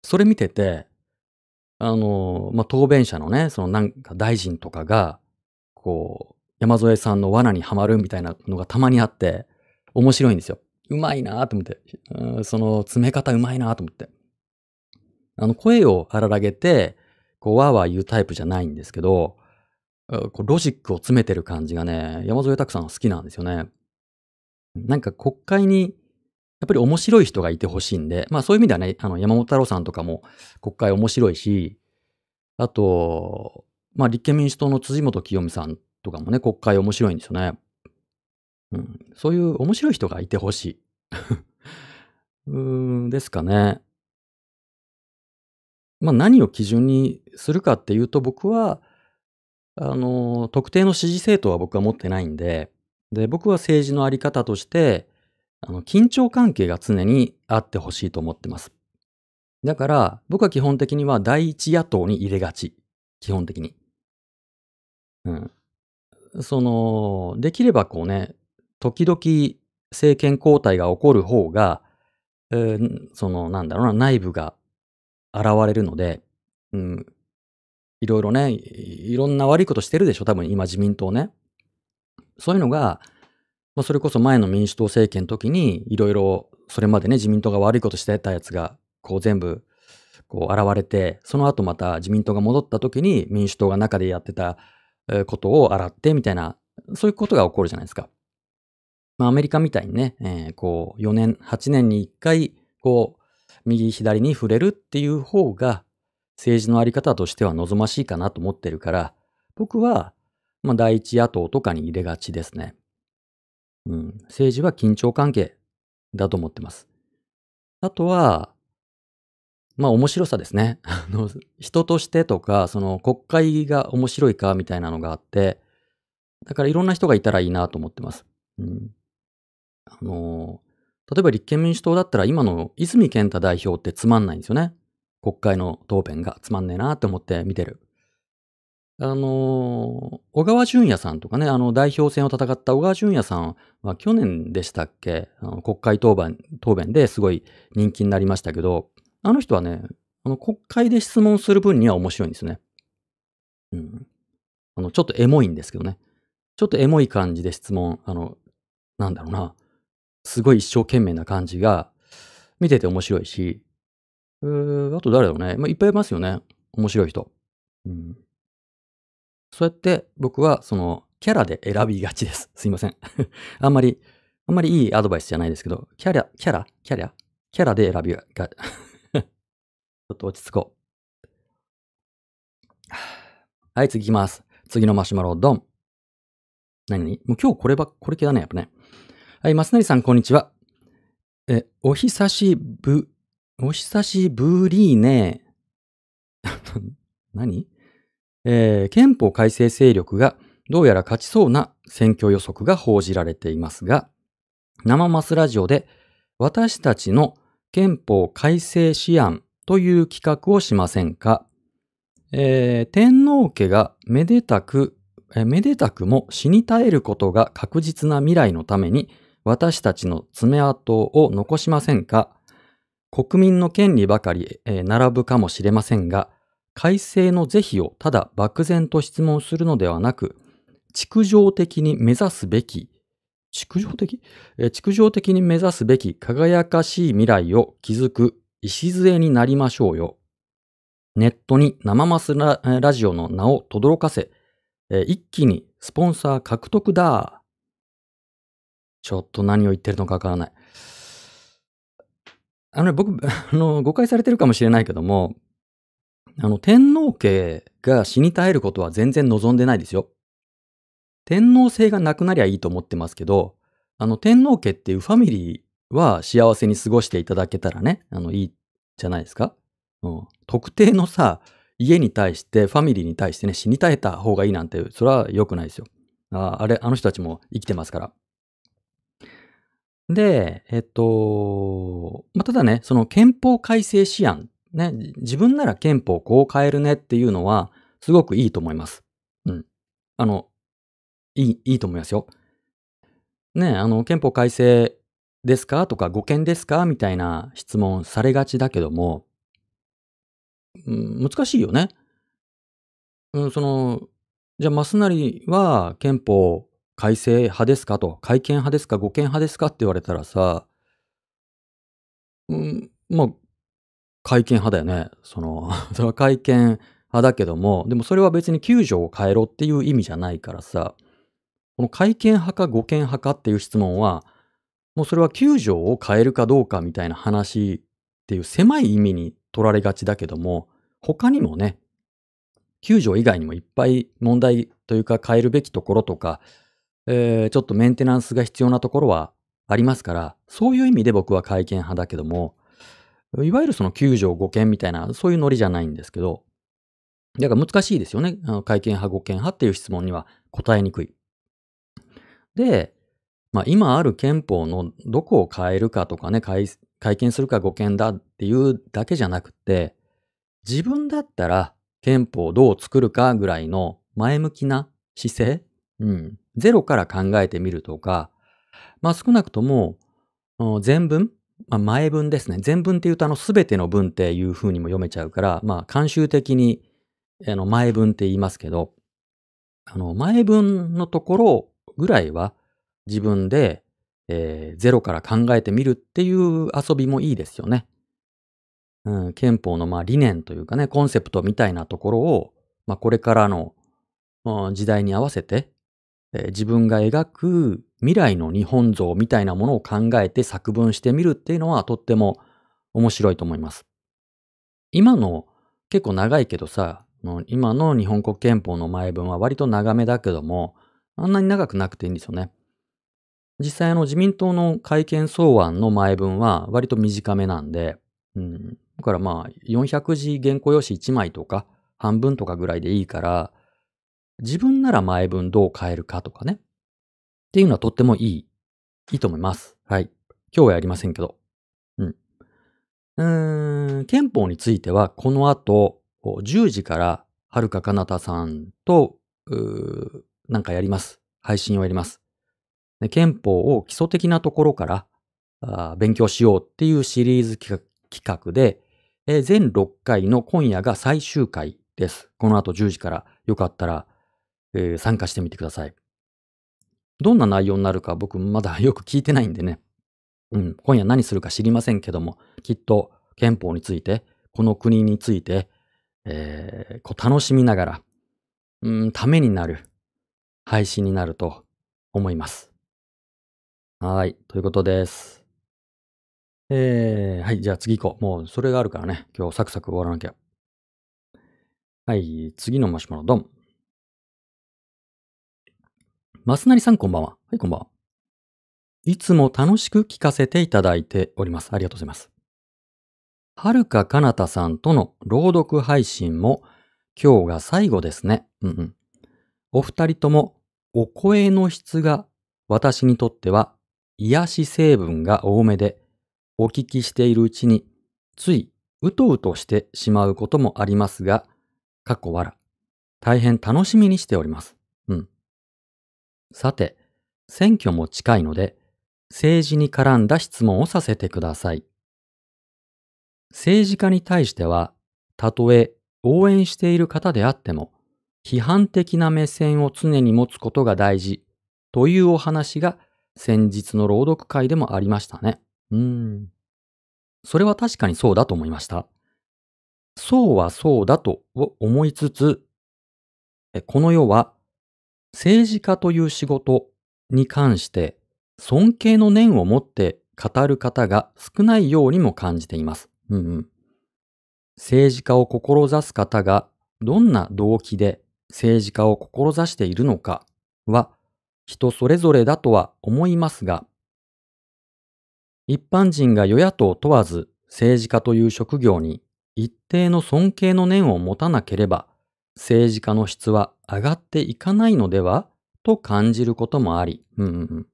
それ見てて、あの、まあ、答弁者のね、そのなんか大臣とかが、こう、山添さんの罠にはまるみたいなのがたまにあって、面白いんですよ。うまいなと思って、うんその詰め方うまいなと思って。あの、声を荒らげて、こう、わーわー言うタイプじゃないんですけど、こうロジックを詰めてる感じがね、山添拓さんは好きなんですよね。なんか国会に、やっぱり面白い人がいてほしいんで、まあそういう意味ではね、あの山本太郎さんとかも国会面白いし、あと、まあ立憲民主党の辻元清美さんとかもね、国会面白いんですよね。うん、そういう面白い人がいてほしい。[LAUGHS] うーん、ですかね。まあ何を基準にするかっていうと僕は、あの、特定の支持政党は僕は持ってないんで、で、僕は政治のあり方として、あの、緊張関係が常にあってほしいと思ってます。だから、僕は基本的には第一野党に入れがち。基本的に。うん。その、できればこうね、時々政権交代が起こる方が、えーその、なんだろうな、内部が現れるので、うん、いろいろね、いろんな悪いことしてるでしょ、多分今自民党ね。そういうのが、まあ、それこそ前の民主党政権の時に、いろいろ、それまでね、自民党が悪いことしてたやつが、こう全部、こう現れて、その後また自民党が戻った時に民主党が中でやってたことを洗ってみたいな、そういうことが起こるじゃないですか。まあ、アメリカみたいにね、えー、こう、4年、8年に1回、こう、右左に触れるっていう方が、政治のあり方としては望ましいかなと思ってるから、僕は、まあ、第一野党とかに入れがちですね。うん。政治は緊張関係だと思ってます。あとは、まあ面白さですね。[LAUGHS] あの、人としてとか、その国会が面白いかみたいなのがあって、だからいろんな人がいたらいいなと思ってます。うん。あの、例えば立憲民主党だったら今の泉健太代表ってつまんないんですよね。国会の答弁がつまんねえなって思って見てる。あの、小川淳也さんとかね、あの代表選を戦った小川淳也さんは去年でしたっけ？あの国会答弁、答弁ですごい人気になりましたけど、あの人はね、あの国会で質問する分には面白いんですね。うん。あの、ちょっとエモいんですけどね。ちょっとエモい感じで質問、あの、なんだろうな。すごい一生懸命な感じが、見てて面白いし、えー、あと誰だろうね。まあ、いっぱいいますよね。面白い人。うん。そうやって僕はそのキャラで選びがちです。[LAUGHS] すいません。[LAUGHS] あんまり、あんまりいいアドバイスじゃないですけど、キャラ、キャラ、キャラ、キャラで選びが、[LAUGHS] ちょっと落ち着こう。[SIGHS] はい、次行きます。次のマシュマロ、ドン。何もう今日これば、これ系だね、やっぱね。はい、マスナリさん、こんにちは。え、お久しぶ、お久しぶりね。何？えー、憲法改正勢力がどうやら勝ちそうな選挙予測が報じられていますが、生マスラジオで私たちの憲法改正思案という企画をしませんか、えー、天皇家がめでたく、え、めでたくも死に絶えることが確実な未来のために私たちの爪痕を残しませんか？国民の権利ばかり、えー、並ぶかもしれませんが、改正の是非をただ漠然と質問するのではなく、畜生的に目指すべき、畜生的？畜生的に目指すべき輝かしい未来を築く礎になりましょうよ。ネットに生マスララジオの名を轟かせ、一気にスポンサー獲得だ。ちょっと何を言ってるのかわからない。あのね、僕、[LAUGHS] あの、誤解されてるかもしれないけども、あの、天皇家が死に絶えることは全然望んでないですよ。天皇制がなくなりゃいいと思ってますけど、あの、天皇家っていうファミリーは幸せに過ごしていただけたらね、あの、いいじゃないですか。うん。特定のさ、家に対して、ファミリーに対してね、死に絶えた方がいいなんて、それは良くないですよ。ああれ、あの人たちも生きてますから。で、えっと、まあ、ただね、その憲法改正思案ね、自分なら憲法こう変えるねっていうのは、すごくいいと思います。うん。あの、いい、いいと思いますよ。ね、あの、憲法改正ですか？とか、護憲ですか？みたいな質問されがちだけども、うん、難しいよね。うん、その、じゃあ、マスナリは憲法改正派ですか？と、改憲派ですか、護憲派ですか？って言われたらさ、うん、まあ、改憲派だよね。その、[LAUGHS] それは改憲派だけども、でもそれは別に9条を変えろっていう意味じゃないからさ、この改憲派か護憲派かっていう質問は、もうそれは9条を変えるかどうかみたいな話っていう狭い意味に取られがちだけども、他にもね、9条以外にもいっぱい問題というか変えるべきところとか、えー、ちょっとメンテナンスが必要なところはありますから、そういう意味で僕は改憲派だけども、いわゆるその9条5件みたいな、そういうノリじゃないんですけど、だから難しいですよね。あの会見派5件派っていう質問には答えにくい。で、まあ今ある憲法のどこを変えるかとかね、改会見するか5件だっていうだけじゃなくて、自分だったら憲法をどう作るかぐらいの前向きな姿勢、うん、ゼロから考えてみるとか、まあ少なくとも全文、まあ、前文ですね。全文って言うとあの全ての文っていう風にも読めちゃうから、まあ慣習的にあの、前文って言いますけど、あの、前文のところぐらいは自分で、えー、ゼロから考えてみるっていう遊びもいいですよね。うん、憲法のまあ理念というかね、コンセプトみたいなところを、まあ、これからの時代に合わせて、えー、自分が描く未来の日本像みたいなものを考えて作文してみるっていうのはとっても面白いと思います。今の結構長いけどさ、今の日本国憲法の前文は割と長めだけども、あんなに長くなくていいんですよね。実際あの自民党の改憲草案の前文は割と短めなんで、うん、だからまあ400字原稿用紙1枚とか半分とかぐらいでいいから、自分なら前文どう変えるかとかね。っていうのはとってもいい、いいと思います。はい。今日はやりませんけど。うん。うーん、憲法についてはこの後10時からはるかかなたさんと、なんかやります。配信をやります。憲法を基礎的なところから勉強しようっていうシリーズ企画で、えー、全6回の今夜が最終回です。この後10時からよかったら、えー、参加してみてください。どんな内容になるか僕まだよく聞いてないんでね。うん、今夜何するか知りませんけども、きっと憲法について、この国について、えー、こう楽しみながら、うん、ためになる配信になると思います。はい、ということです。えー、はい、じゃあ次行こう。もうそれがあるからね、今日サクサク終わらなきゃ。はい、次のマシュマロドン。マスナリさんこんばんは。はい、こんばんは。いつも楽しく聞かせていただいております。ありがとうございます。はるかかなたさんとの朗読配信も今日が最後ですね。うんうん。お二人ともお声の質が私にとっては癒し成分が多めでお聞きしているうちについうとうとしてしまうこともありますが、過去わら。大変楽しみにしております。うん。さて、選挙も近いので、政治に絡んだ質問をさせてください。政治家に対しては、たとえ応援している方であっても、批判的な目線を常に持つことが大事というお話が先日の朗読会でもありましたね。うーん。それは確かにそうだと思いました。そうはそうだと思いつつ、この世は政治家という仕事に関して尊敬の念を持って語る方が少ないようにも感じています。うんうん、政治家を志す方がどんな動機で政治家を志しているのかは人それぞれだとは思いますが、一般人が与野党問わず政治家という職業に一定の尊敬の念を持たなければ政治家の質は上がっていかないのでは？と感じることもあり、うんうんうん。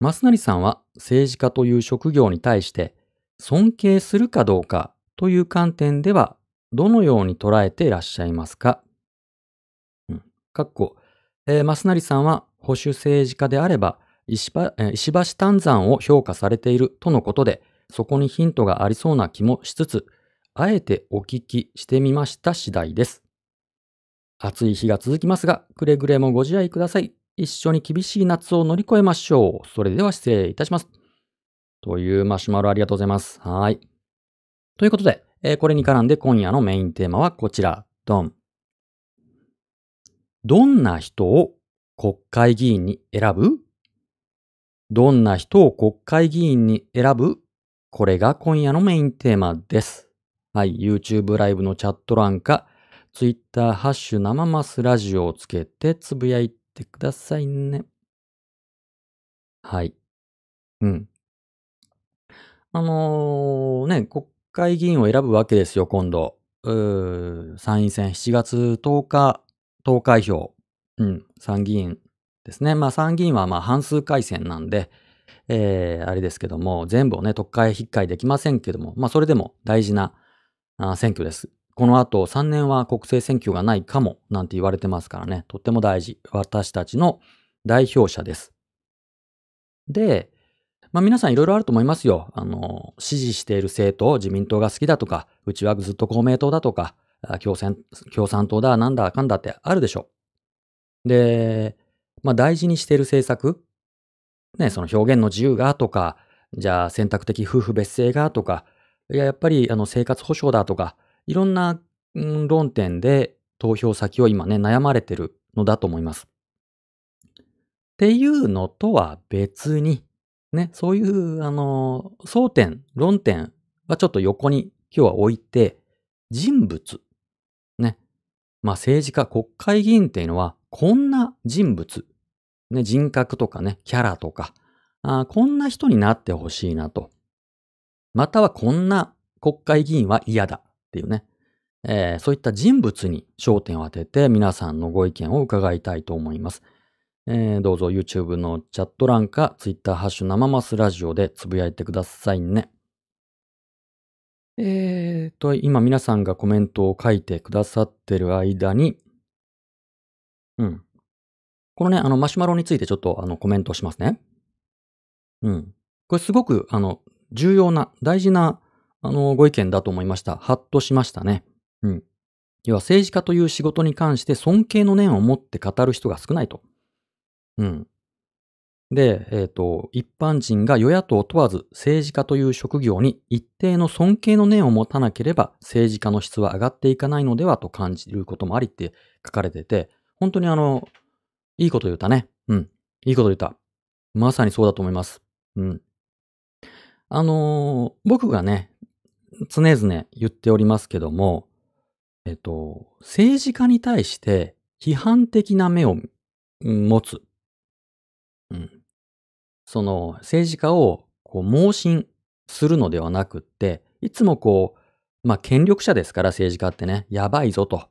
増成さんは政治家という職業に対して尊敬するかどうかという観点ではどのように捉えていらっしゃいますか？うん。かっこ、えー、増成さんは保守政治家であれば石橋、石橋丹山を評価されているとのことで、そこにヒントがありそうな気もしつつ、あえてお聞きしてみました次第です。暑い日が続きますが、くれぐれもご自愛ください。一緒に厳しい夏を乗り越えましょう。それでは失礼いたします。というマシュマロありがとうございます。はい。ということで、えー、これに絡んで今夜のメインテーマはこちら。ドン。どんな人を国会議員に選ぶ？どんな人を国会議員に選ぶ？これが今夜のメインテーマです。はい。YouTube ライブのチャット欄か、Twitter ハッシュ生マスラジオをつけてつぶやいてくださいね。はい。うん。あのー、ね、国会議員を選ぶわけですよ、今度。参院選7月10日投開票。うん、参議院ですね。まあ参議院はまあ半数改選なんで、えー、あれですけども、全部をね、特会引っかいできませんけども、まあそれでも大事な選挙です。この後3年は国政選挙がないかもなんて言われてますからね、とっても大事。私たちの代表者です。で、まあ皆さんいろいろあると思いますよ。あの、支持している政党、自民党が好きだとか、うちはずっと公明党だとか、共産共産党だ、なんだ、かんだってあるでしょう。で、まあ大事にしている政策、ね、その表現の自由がとか、じゃあ選択的夫婦別姓がとか、いや、やっぱりあの生活保障だとか、いろんな、うん、論点で投票先を今ね、悩まれてるのだと思います。っていうのとは別に、ね、そういう、あの、争点、論点はちょっと横に今日は置いて、人物、ね。まあ政治家、国会議員っていうのは、こんな人物、ね、人格とかね、キャラとか、あこんな人になってほしいなと。またはこんな国会議員は嫌だっていうね。えー、そういった人物に焦点を当てて皆さんのご意見を伺いたいと思います。えー、どうぞ YouTube のチャット欄か Twitter ハッシュ生マスラジオでつぶやいてくださいね。えーと、今皆さんがコメントを書いてくださってる間に、うん。このね、あの、マシュマロについてちょっとあのコメントしますね。うん。これすごく、あの、重要な、大事な、あの、ご意見だと思いました。ハッとしましたね。うん。要は政治家という仕事に関して尊敬の念を持って語る人が少ないと。うん。で、えっ、ー、と、一般人が与野党問わず政治家という職業に一定の尊敬の念を持たなければ政治家の質は上がっていかないのではと感じることもありって書かれてて、本当にあの、いいこと言ったね。うん。いいこと言った。まさにそうだと思います。うん。あのー、僕がね、常々言っておりますけども、えっと、政治家に対して批判的な目を持つ。うん。その政治家をこう盲信するのではなくって、いつもこう、まあ権力者ですから政治家ってね、やばいぞと。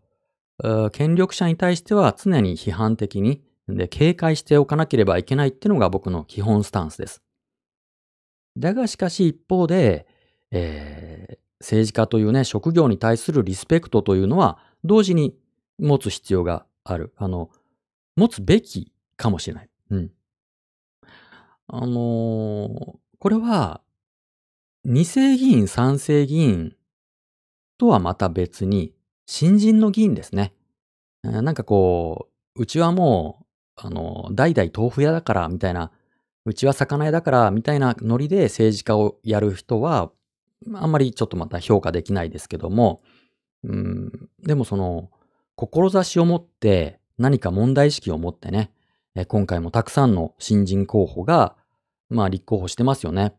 権力者に対しては常に批判的にで警戒しておかなければいけないっていうのが僕の基本スタンスです。だがしかし一方で、えー、政治家というね、職業に対するリスペクトというのは、同時に持つ必要がある。あの、持つべきかもしれない。うん。あのー、これは、二世議員、三世議員とはまた別に、新人の議員ですね。なんかこう、うちはもう、あの、代々豆腐屋だから、みたいな、うちは魚屋だから、みたいなノリで政治家をやる人は、あんまりちょっとまた評価できないですけども、うん、でもその、志を持って何か問題意識を持ってね、今回もたくさんの新人候補が、まあ立候補してますよね。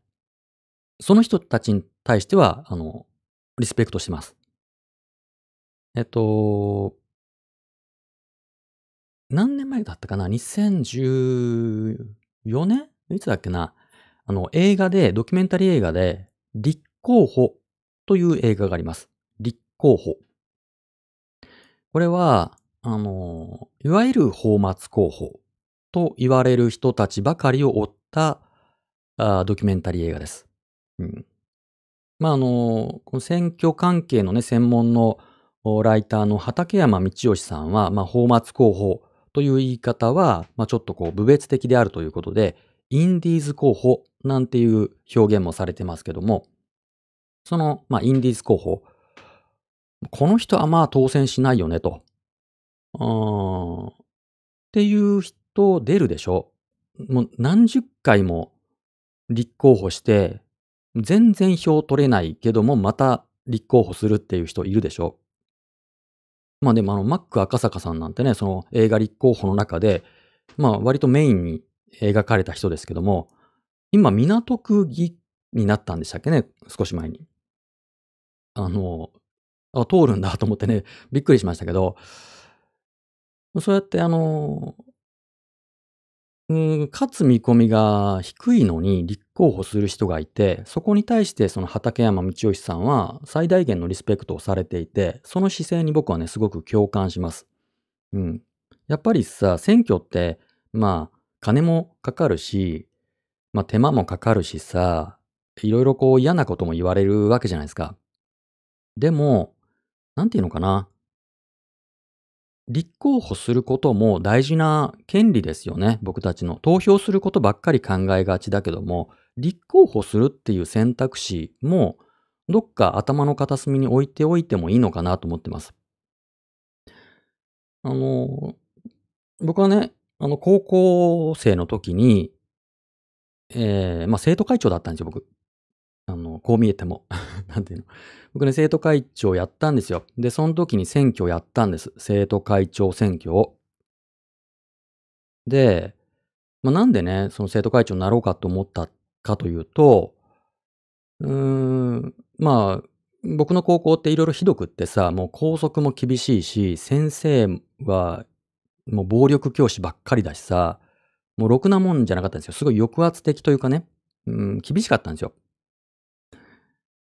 その人たちに対しては、あの、リスペクトしてます。えっと、何年前だったかな ?2014 年いつだっけな？あの、映画で、ドキュメンタリー映画で、立候補という映画があります。立候補。これは、あの、いわゆる放末候補と言われる人たちばかりを追ったあドキュメンタリー映画です。うん、まあ、あの、この選挙関係のね、専門のライターの畠山道義さんは、まあ、放末候補という言い方は、まあ、ちょっとこう、部別的であるということで、インディーズ候補なんていう表現もされてますけども、その、まあ、インディーズ候補、この人はまあ当選しないよねと。うん。っていう人出るでしょ。もう何十回も立候補して、全然票取れないけども、また立候補するっていう人いるでしょ。まあでもあの、マック赤坂さんなんてね、その映画立候補の中で、まあ割とメインに描かれた人ですけども、今港区議になったんでしたっけね、少し前に。あの、あ、通るんだと思ってね、びっくりしましたけど、そうやってあの、うん、勝つ見込みが低いのに立候補する人がいて、そこに対してその畠山道義さんは最大限のリスペクトをされていて、その姿勢に僕はね、すごく共感します。うん。やっぱりさ、選挙って、まあ、金もかかるし、まあ手間もかかるしさ、いろいろこう嫌なことも言われるわけじゃないですか。でも、なんていうのかな。立候補することも大事な権利ですよね。僕たちの。投票することばっかり考えがちだけども、立候補するっていう選択肢も、どっか頭の片隅に置いておいてもいいのかなと思ってます。あの、僕はね、あの、高校生の時に、ええ、まあ、生徒会長だったんですよ、僕。あの、こう見えても。[LAUGHS] なんていうの。僕ね、生徒会長やったんですよ。で、そん時に選挙やったんです。生徒会長選挙を。で、まあ、なんでね、その生徒会長になろうかと思ったかというと、うーん、まあ、僕の高校って色々ひどくってさ、もう校則も厳しいし、先生はもう暴力教師ばっかりだしさ、もうろくなもんじゃなかったんですよ。すごい抑圧的というかね、うん、厳しかったんですよ。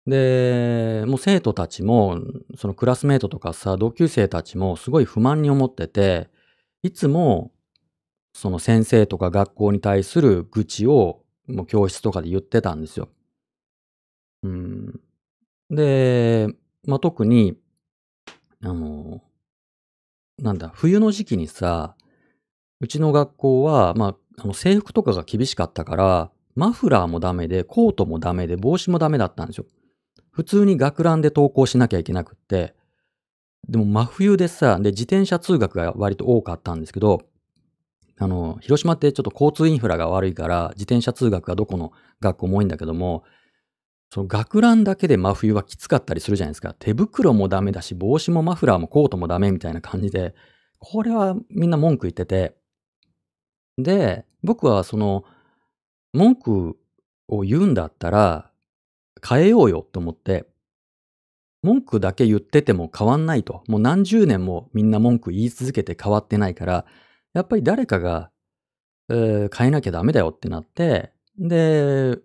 で、もう生徒たちも、そのクラスメイトとかさ、同級生たちもすごい不満に思ってて、いつも、その先生とか学校に対する愚痴を、もう教室とかで言ってたんですよ。うん。で、まあ、特に、あの、なんだ、冬の時期にさ、うちの学校は、ま、あの、制服とかが厳しかったから、マフラーもダメで、コートもダメで、帽子もダメだったんですよ。普通に学ランで登校しなきゃいけなくって、でも真冬でさ、で、自転車通学が割と多かったんですけど、あの、広島ってちょっと交通インフラが悪いから、自転車通学がどこの学校も多いんだけども、その学ランだけで真冬はきつかったりするじゃないですか。手袋もダメだし、帽子もマフラーもコートもダメみたいな感じで、これはみんな文句言ってて。で、僕はその、文句を言うんだったら、変えようよと思って。文句だけ言ってても変わんないと。もう何十年もみんな文句言い続けて変わってないから、やっぱり誰かが、ええ、変えなきゃダメだよってなって、で、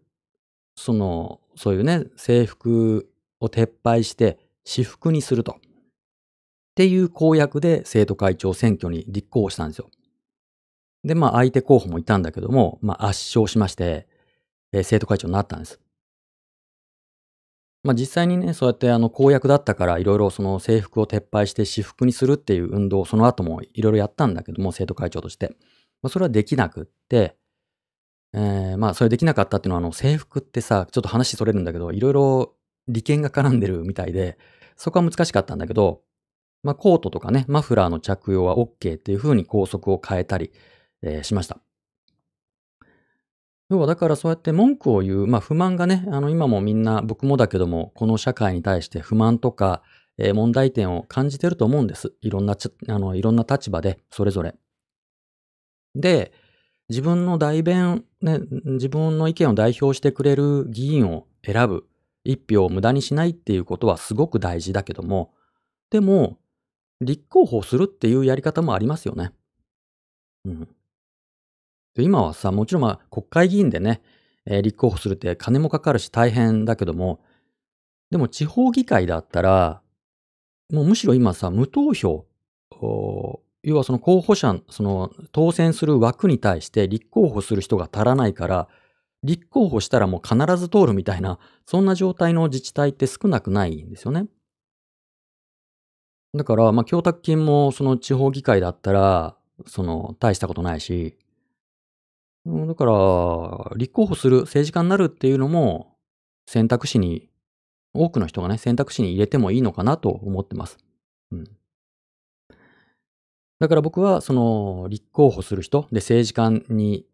その、そういうね、制服を撤廃して私服にすると。っていう公約で生徒会長選挙に立候補したんですよ。で、まあ、相手候補もいたんだけども、ま、圧勝しまして、え、生徒会長になったんです。まあ、実際にね、そうやってあの公約だったから、色々その制服を撤廃して私服にするっていう運動をその後も色々やったんだけども、生徒会長として。ま、それはできなくって、ええ、まあ、それできなかったっていうのはあの制服ってさ、ちょっと話それるんだけど、色々利権が絡んでるみたいで、そこは難しかったんだけど、まあ、コートとかね、マフラーの着用はオッケーっていう風に校則を変えたり、ええ、しました。要はだからそうやって文句を言う、まあ、不満がね、あの今もみんな、僕もだけども、この社会に対して不満とか、え、問題点を感じてると思うんです。いろんなあの、いろんな立場で、それぞれ。で、自分の代弁、ね、自分の意見を代表してくれる議員を選ぶ、一票を無駄にしないっていうことはすごく大事だけども、でも、立候補するっていうやり方もありますよね。うん。で、今はさ、もちろん、まあ、国会議員でね、え、立候補するって金もかかるし大変だけども、でも地方議会だったら、もうむしろ今さ、無投票、要はその候補者その当選する枠に対して立候補する人が足らないから、立候補したらもう必ず通るみたいな、そんな状態の自治体って少なくないんですよね。だから、まあ、供託金もその地方議会だったら、その大したことないし、だから、立候補する、政治家になるっていうのも、選択肢に多くの人がね、選択肢に入れてもいいのかなと思ってます。うん。だから僕はその立候補する人、で、政治家に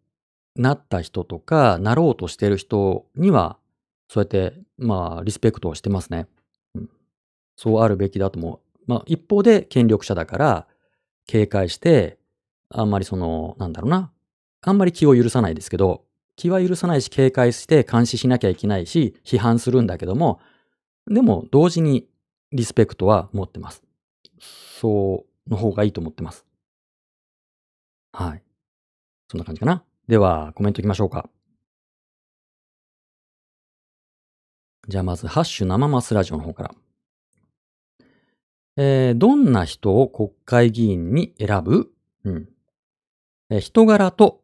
なった人とか、なろうとしてる人には、そうやって、まあ、リスペクトをしてますね。うん。そうあるべきだと思う。ま、一方で権力者だから、警戒して、あんまりその、なんだろうな、あんまり気を許さないですけど、気は許さないし警戒して監視しなきゃいけないし、批判するんだけども、でも同時にリスペクトは持ってます。そうの方がいいと思ってます。はい。そんな感じかな。では、コメントいきましょうか。じゃあまず、ハッシュ生マスラジオの方から。えー、どんな人を国会議員に選ぶ？うん。え人柄と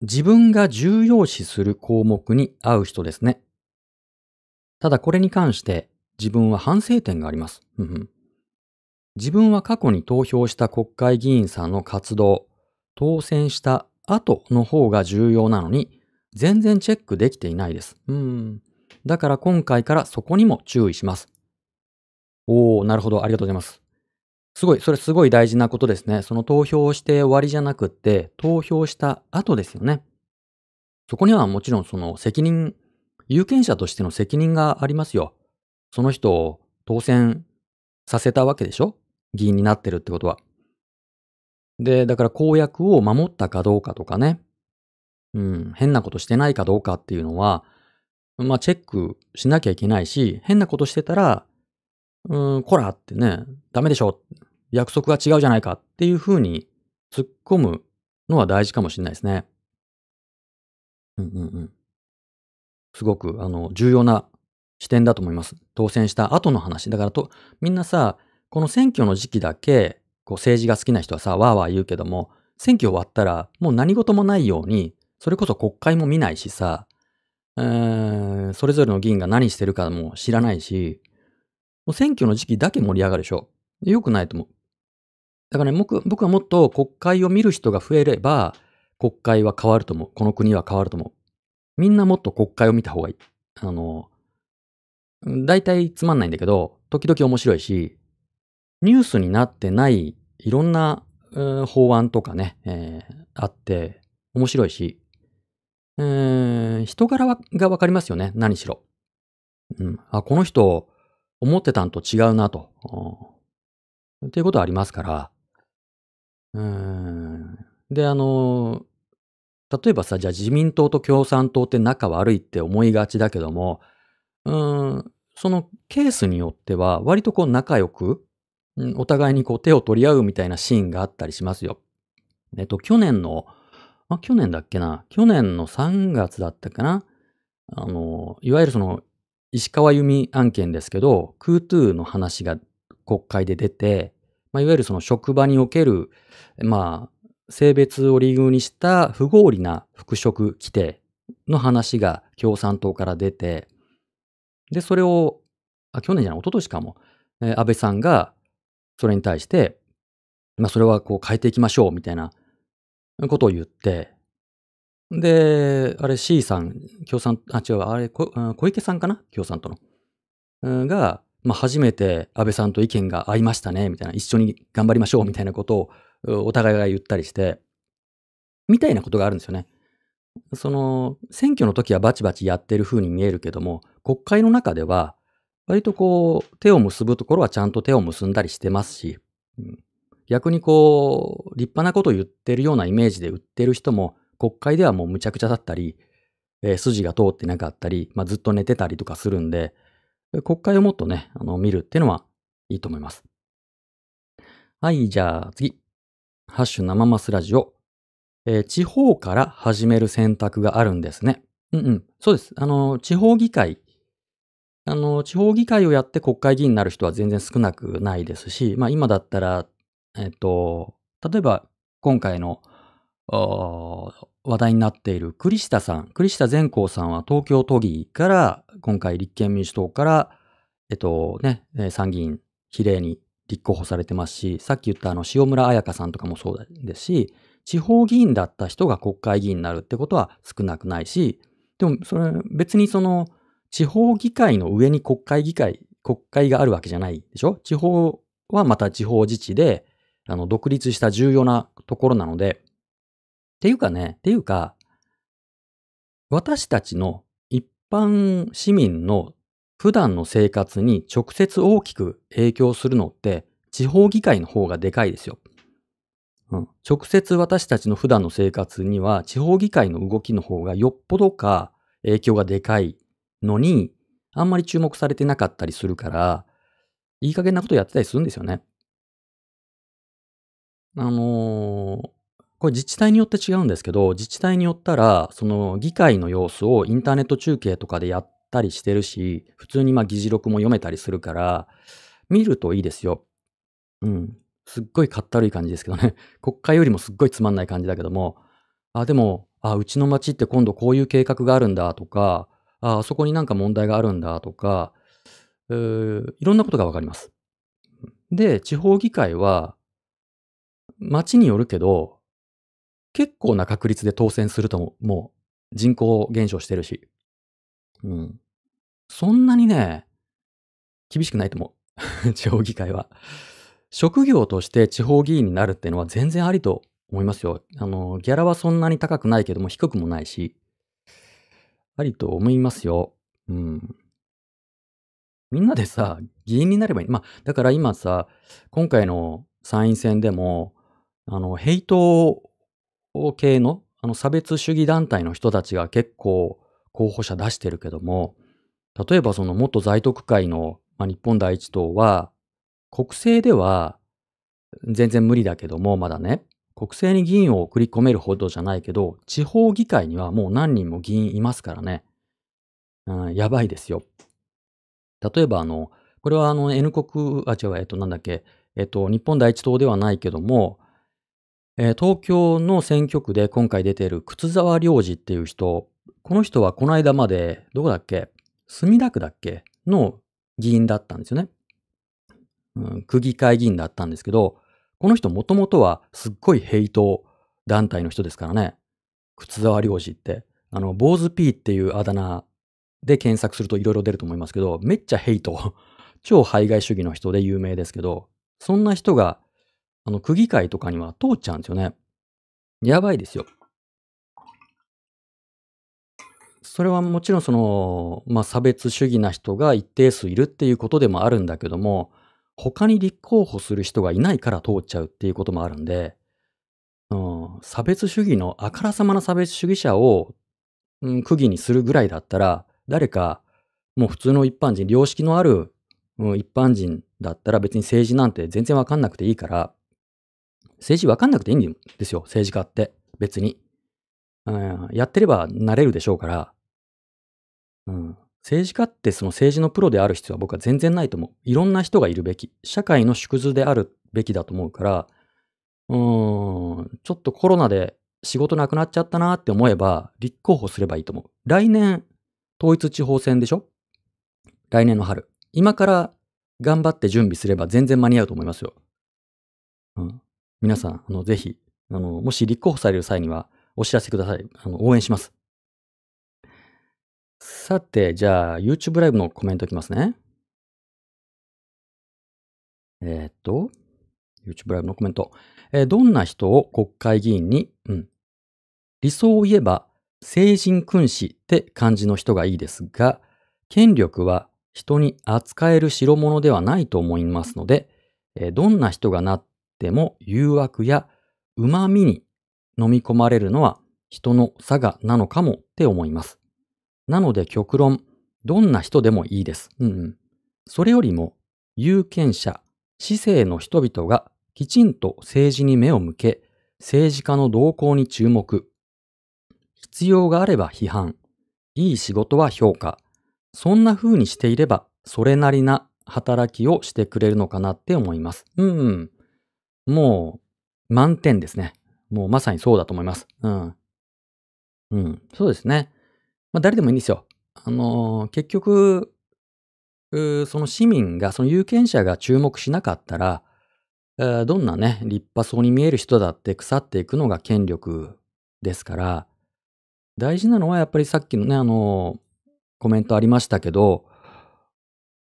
自分が重要視する項目に合う人ですね。ただこれに関して自分は反省点があります。自分は過去に投票した国会議員さんの活動、当選した後の方が重要なのに、全然チェックできていないです。うん。だから今回からそこにも注意します。おー、なるほど。ありがとうございます。すごい、それすごい大事なことですね。その投票をして終わりじゃなくって、投票した後ですよね。そこにはもちろんその責任、有権者としての責任がありますよ。その人を当選させたわけでしょ議員になってるってことは。で、だから公約を守ったかどうかとかね。うん、変なことしてないかどうかっていうのは、まあチェックしなきゃいけないし、変なことしてたら、うん、こらってね、ダメでしょ。約束が違うじゃないかっていうふうに突っ込むのは大事かもしれないですね。うんうんうん。すごく、あの、重要な視点だと思います。当選した後の話。だからと、みんなさ、この選挙の時期だけ、こう政治が好きな人はさ、わーわー言うけども、選挙終わったらもう何事もないように、それこそ国会も見ないしさ、えー、それぞれの議員が何してるかも知らないし、もう選挙の時期だけ盛り上がるでしょ。よくないと思う。だからね、僕僕はもっと国会を見る人が増えれば、国会は変わると思う。この国は変わると思う。みんなもっと国会を見た方がいい。あの、大体つまんないんだけど、時々面白いし、ニュースになってないいろんな、法案とかね、えー、あって、面白いし、えー、人柄がわかりますよね、何しろ。うん、あ、この人、思ってたんと違うなと。っていうことはありますから。うん。で、あの、例えばさ、じゃあ自民党と共産党って仲悪いって思いがちだけども、うん、そのケースによっては、割とこう仲良く、お互いにこう手を取り合うみたいなシーンがあったりしますよ。えっと、去年の、あ、去年だっけな？去年の3月だったかな？あの、いわゆるその、石川由美案件ですけど、クートゥーの話が国会で出て、まあ、いわゆるその職場における、まあ、性別を理由にした不合理な復職規定の話が共産党から出て、で、それを、あ、去年じゃない、一昨年かも、えー、安倍さんが、それに対して、まあ、それはこう変えていきましょう、みたいなことを言って、で、あれ C さん、共産、あ、違う、あれ、小池さんかな？共産党の。が、まあ、初めて安倍さんと意見が合いましたね、みたいな、一緒に頑張りましょう、みたいなことをお互いが言ったりして、みたいなことがあるんですよね。その、選挙の時はバチバチやってる風に見えるけども、国会の中では、割とこう、手を結ぶところはちゃんと手を結んだりしてますし、うん、逆にこう、立派なことを言ってるようなイメージで売ってる人も、国会ではもうむちゃくちゃだったり、えー、筋が通ってなかったり、まあ、ずっと寝てたりとかするんで、国会をもっとね、あの、見るっていうのはいいと思います。はい、じゃあ次。ハッシュ生マスラジオ。えー、地方から始める選択があるんですね。うんうん。そうです。あの、地方議会。あの、地方議会をやって国会議員になる人は全然少なくないですし、まあ今だったら、えっと、例えば今回の話題になっている栗下さん、栗下善光さんは東京都議から今回立憲民主党から、えっとね、参議院比例に立候補されてますし、さっき言ったあの塩村彩香さんとかもそうですし、地方議員だった人が国会議員になるってことは少なくないし、でもそれ別にその地方議会の上に国会議会、国会があるわけじゃないでしょ？地方はまた地方自治で、あの、独立した重要なところなので、っていうかね、っていうか、私たちの一般市民の普段の生活に直接大きく影響するのって地方議会の方がでかいですよ。うん、直接私たちの普段の生活には地方議会の動きの方がよっぽどか影響がでかいのに、あんまり注目されてなかったりするから、いい加減なことやってたりするんですよね。あのー、これ自治体によって違うんですけど、自治体によったら、その議会の様子をインターネット中継とかでやったりしてるし、普通にまあ議事録も読めたりするから、見るといいですよ。うん。すっごいかったるい感じですけどね。[LAUGHS] 国会よりもすっごいつまんない感じだけども、あ、でも、あ、うちの町って今度こういう計画があるんだとか、あ、あそこになんか問題があるんだとか、いろんなことがわかります。で、地方議会は、町によるけど、結構な確率で当選するとも、もう人口減少してるし。うん。そんなにね、厳しくないと思う。[LAUGHS] 地方議会は。職業として地方議員になるっていうのは全然ありと思いますよ。あの、ギャラはそんなに高くないけども低くもないし、ありと思いますよ。うん。みんなでさ、議員になればいい。まあ、だから今さ、今回の参院選でも、あの、ヘイト系の、あの、差別主義団体の人たちが結構候補者出してるけども、例えばその元在特会の、まあ、日本第一党は、国政では全然無理だけども、まだね、国政に議員を送り込めるほどじゃないけど、地方議会にはもう何人も議員いますからね。うん、やばいですよ。例えばあの、これはあの N 国、あ、違う、えっと、なんだっけ、えっと、日本第一党ではないけども、えー、東京の選挙区で今回出ている靴沢良二っていう人、この人はこの間まで、どこだっけ墨田区だっけの議員だったんですよね。うん、区議会議員だったんですけど、この人もともとはすっごいヘイト団体の人ですからね。靴沢良二って。あの、坊主 P っていうあだ名で検索するといろいろ出ると思いますけど、めっちゃヘイト。[LAUGHS] 超排外主義の人で有名ですけど、そんな人が、あの、区議会とかには通っちゃうんですよね。やばいですよ。それはもちろんその、まあ、差別主義な人が一定数いるっていうことでもあるんだけども、他に立候補する人がいないから通っちゃうっていうこともあるんで、うん、差別主義のあからさまな差別主義者を、うん、区議にするぐらいだったら、誰か、もう普通の一般人、良識のある、うん、一般人だったら別に政治なんて全然わかんなくていいから、政治わかんなくていいんですよ、政治家って。別に。うん、やってればなれるでしょうから。うん、政治家ってその政治のプロである必要は僕は全然ないと思う。いろんな人がいるべき。社会の縮図であるべきだと思うから、うーん、ちょっとコロナで仕事なくなっちゃったなって思えば、立候補すればいいと思う。来年、統一地方選でしょ？来年の春。今から頑張って準備すれば全然間に合うと思いますよ。うん。皆さん、あの、ぜひ、あの、もし立候補される際にはお知らせください。あの、応援します。さて、じゃあ、YouTube ライブのコメントいきますね。えー、っと、YouTube ライブのコメント。えー、どんな人を国会議員に、うん。理想を言えば、聖人君子って感じの人がいいですが、権力は人に扱える代物ではないと思いますので、えー、どんな人がなっても誘惑や旨味に飲み込まれるのは人の差がなのかもって思います。なので極論、どんな人でもいいです。うん、うん。それよりも、有権者、市政の人々がきちんと政治に目を向け、政治家の動向に注目。必要があれば批判。いい仕事は評価。そんな風にしていれば、それなりな働きをしてくれるのかなって思います。うん、うん。もう、満点ですね。もうまさにそうだと思います。うん。うん。そうですね。まあ、誰でもいいんですよ。あのー、結局、その市民が、その有権者が注目しなかったら、どんなね、立派そうに見える人だって腐っていくのが権力ですから、大事なのはやっぱりさっきのね、あの、コメントありましたけど、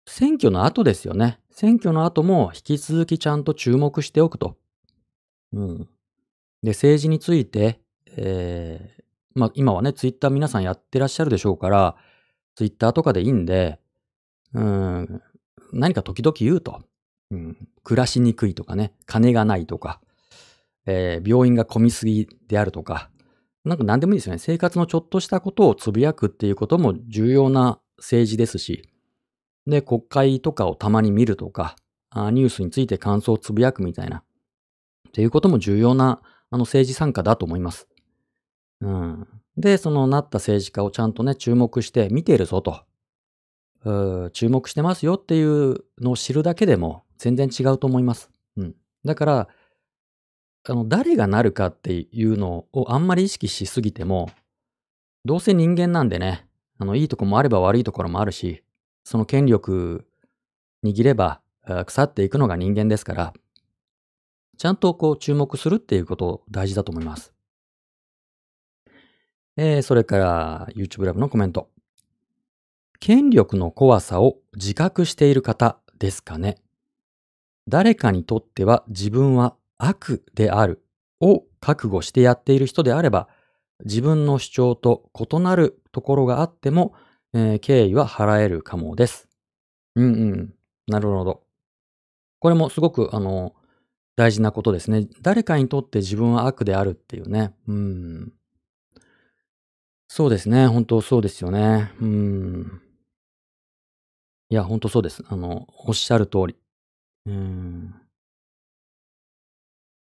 選挙の後ですよね。選挙の後も引き続きちゃんと注目しておくと。うん。で、政治について、え、まあ今はね、ツイッター皆さんやってらっしゃるでしょうから、ツイッターとかでいいんで、うん、何か時々言うと。うん、暮らしにくいとかね、金がないとか、えー、病院が混みすぎであるとか、なんか何でもいいですよね。生活のちょっとしたことをつぶやくっていうことも重要な政治ですし、で、国会とかをたまに見るとか、あニュースについて感想をつぶやくみたいな、っていうことも重要なあの政治参加だと思います。うん。で、そのなった政治家をちゃんとね、注目して見ているぞと。う注目してますよっていうのを知るだけでも全然違うと思います。うん。だから、あの、誰がなるかっていうのをあんまり意識しすぎても、どうせ人間なんでね、あの、いいとこもあれば悪いところもあるし、その権力握れば腐っていくのが人間ですから、ちゃんとこう注目するっていうこと大事だと思います。えー、それから YouTube ラブのコメント。権力の怖さを自覚している方ですかね。誰かにとっては自分は悪であるを覚悟してやっている人であれば、自分の主張と異なるところがあっても、えー敬意は払えるかもです。うんうん。なるほど。これもすごく、あの、大事なことですね。誰かにとって自分は悪であるっていうね。うん。そうですね。本当そうですよね。うん。いや、本当そうです。あの、おっしゃる通り。うん。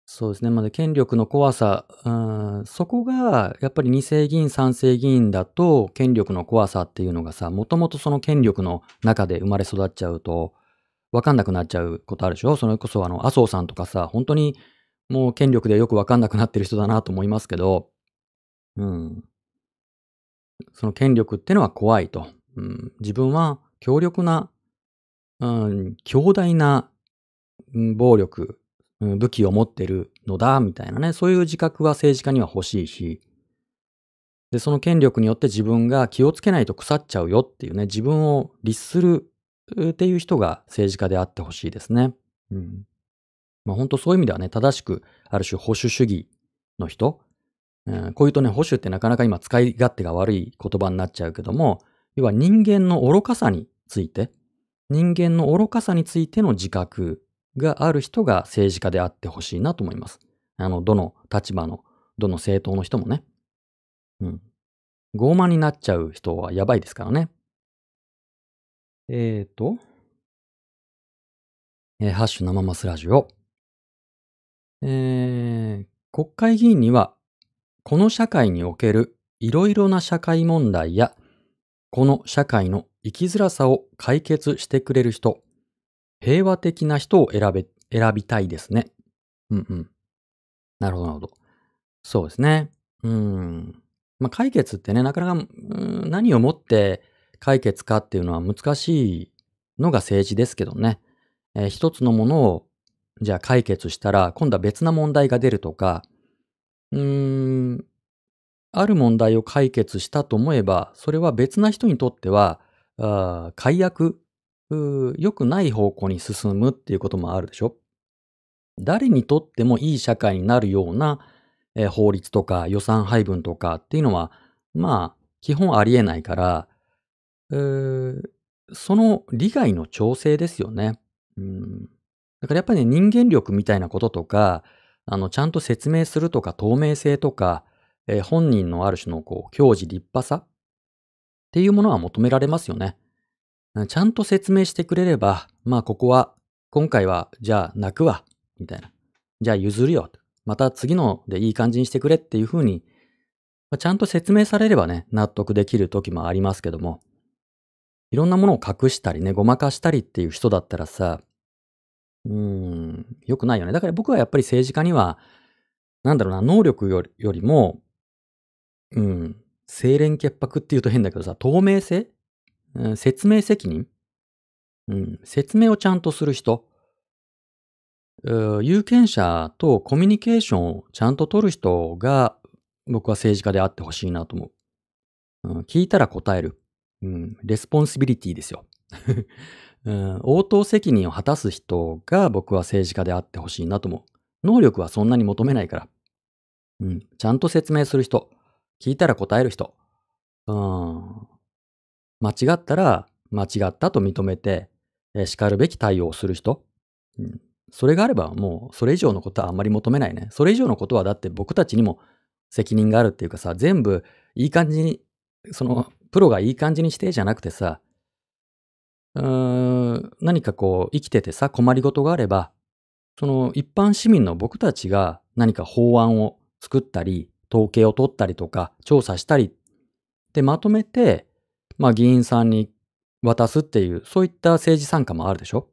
そうですね。まだ権力の怖さ、うん、そこが、やっぱり二世議員、三世議員だと、権力の怖さっていうのがさ、もともとその権力の中で生まれ育っちゃうと、わかんなくなっちゃうことあるでしょ？それこそ、あの、麻生さんとかさ、本当にもう権力でよくわかんなくなってる人だなと思いますけど、うん。その権力ってのは怖いと。うん、自分は強力な、うん、強大な、うん暴力、うん武器を持ってるのだ、みたいなね、そういう自覚は政治家には欲しいし、で、その権力によって自分が気をつけないと腐っちゃうよっていうね、自分を律するっていう人が政治家であってほしいですね。うん。まあ本当そういう意味ではね、正しく、ある種保守主義の人、うん、こういうとね、保守ってなかなか今使い勝手が悪い言葉になっちゃうけども、要は人間の愚かさについて、人間の愚かさについての自覚がある人が政治家であってほしいなと思います。あの、どの立場の、どの政党の人もね。うん。傲慢になっちゃう人はやばいですからね。えーと、えーハッシュ生マスラジオ。えー、国会議員には、この社会におけるいろいろな社会問題や、この社会の生きづらさを解決してくれる人、平和的な人を選べ、選びたいですね。うんうん。なるほど、なるほど。そうですね。うん。まあ、解決ってね、なかなか、何をもって解決かっていうのは難しいのが政治ですけどね。えー一つのものを、じゃあ解決したら、今度は別な問題が出るとか、うーん、ある問題を解決したと思えば、それは別な人にとっては、あー解約、良くない方向に進むっていうこともあるでしょ誰にとってもいい社会になるような、えー法律とか予算配分とかっていうのは、まあ、基本ありえないから、うーその利害の調整ですよね。うん。だからやっぱりね、人間力みたいなこととか、あの、ちゃんと説明するとか、透明性とか、えー本人のある種のこう、教示立派さっていうものは求められますよね。ちゃんと説明してくれれば、まあここは、今回は、じゃあ泣くわ、みたいな。じゃあ譲るよ。また次のでいい感じにしてくれっていうふうに、まあちゃんと説明されればね、納得できる時もありますけども、いろんなものを隠したりね、ごまかしたりっていう人だったらさ、うん、良くないよね。だから僕はやっぱり政治家には、なんだろうな、能力よりよりも、うん、清廉潔白っていうと変だけどさ、透明性、うん説明責任、うん、説明をちゃんとする人、うー有権者とコミュニケーションをちゃんと取る人が僕は政治家であってほしいなと思う。うん、聞いたら答える。うん、 responsibility ですよ。うん、応答責任を果たす人が僕は政治家であってほしいなと思う。能力はそんなに求めないから。うん、ちゃんと説明する人。聞いたら答える人。うん、間違ったら間違ったと認めて、えー叱るべき対応をする人。うん、それがあればもうそれ以上のことはあんまり求めないね。それ以上のことはだって僕たちにも責任があるっていうかさ、全部いい感じに、そのプロがいい感じにしてじゃなくてさ、うーん、何かこう生きててさ、困りごとがあれば、その一般市民の僕たちが何か法案を作ったり、統計を取ったりとか、調査したりでまとめて、まあ議員さんに渡すっていう、そういった政治参加もあるでしょ？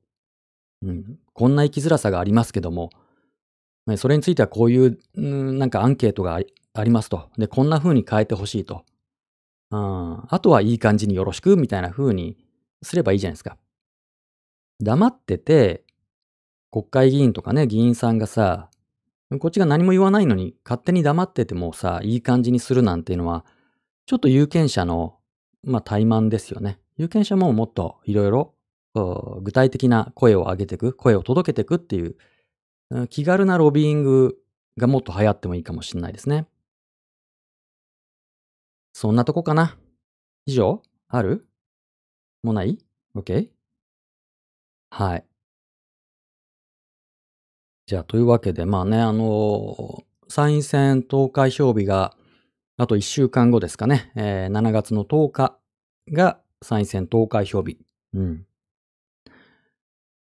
うん。こんな生きづらさがありますけども、ねそれについてはこういう、うんなんかアンケートがありありますと。で、こんな風に変えてほしいと。うん。あとはいい感じによろしく、みたいな風にすればいいじゃないですか。黙ってて、国会議員とかね、議員さんがさ、こっちが何も言わないのに勝手に黙っててもさ、いい感じにするなんていうのは、ちょっと有権者の、まあ、怠慢ですよね。有権者ももっといろいろ具体的な声を上げていく、声を届けていくっていう、気軽なロビーイングがもっと流行ってもいいかもしれないですね。そんなとこかな。以上？ある？もない ?OK? はい。じゃあ、というわけで、まあね、あのー、参院選投開票日が、あと1週間後ですかね、えー、7月の10日が参院選投開票日。うん。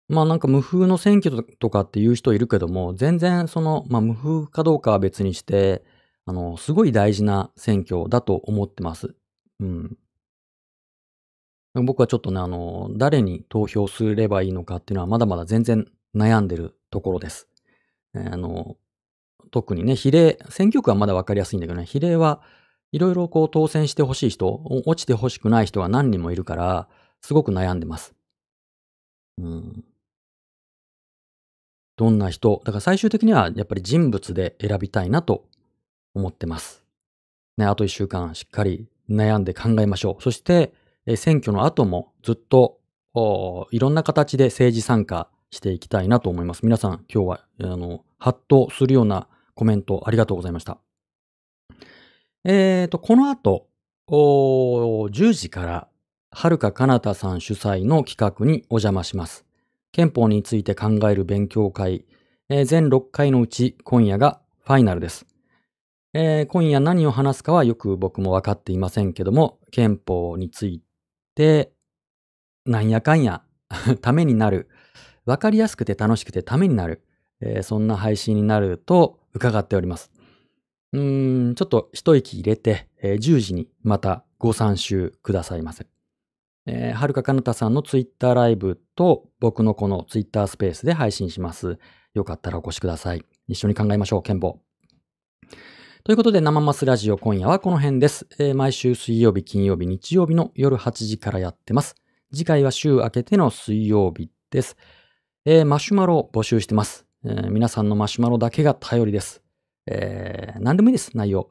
まあなんか無風の選挙とかっていう人いるけども、全然その、まあ無風かどうかは別にして、あの、すごい大事な選挙だと思ってます。うん。僕はちょっとね、あの、誰に投票すればいいのかっていうのはまだまだ全然悩んでるところです。あの、特にね、比例、選挙区はまだわかりやすいんだけどね、比例はいろいろこう当選してほしい人、落ちてほしくない人が何人もいるから、すごく悩んでます。うん。どんな人、だから最終的にはやっぱり人物で選びたいなと思ってます。ね、あと一週間しっかり悩んで考えましょう。そして、選挙の後もずっといろんな形で政治参加していきたいなと思います。皆さん今日はあのハッとするようなコメントありがとうございました。えーと、この後、10時から、はるかかなたさん主催の企画にお邪魔します。憲法について考える勉強会、えー、全6回のうち今夜がファイナルです。えー、今夜何を話すかはよく僕も分かっていませんけども、憲法についてて、なんやかんや [LAUGHS] ためになる、分かりやすくて楽しくてためになる、えー、そんな配信になると伺っております。うーん、ちょっと一息入れて、えー、10時にまたご参集くださいませ。えー、はるかかなたさんのツイッターライブと僕のこのツイッタースペースで配信します。よかったらお越しください。一緒に考えましょう、憲法。ということで、生マスラジオ今夜はこの辺です。えー、毎週水曜日、金曜日、日曜日の夜8時からやってます。次回は週明けての水曜日です。えー、マシュマロを募集してます、えー、皆さんのマシュマロだけが頼りです。えー、何でもいいです、内容。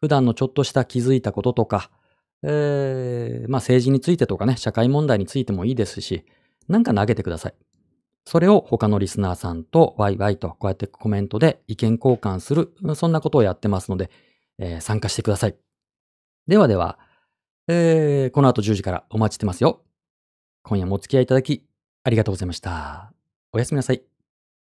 普段のちょっとした気づいたこととか、えー、まあ政治についてとかね、社会問題についてもいいですし、なんか投げてください。それを他のリスナーさんとワイワイとこうやってコメントで意見交換する、そんなことをやってますので、えー、参加してください。ではでは、えー、この後10時からお待ちしてますよ。今夜もお付き合いいただきありがとうございました。おやすみなさい。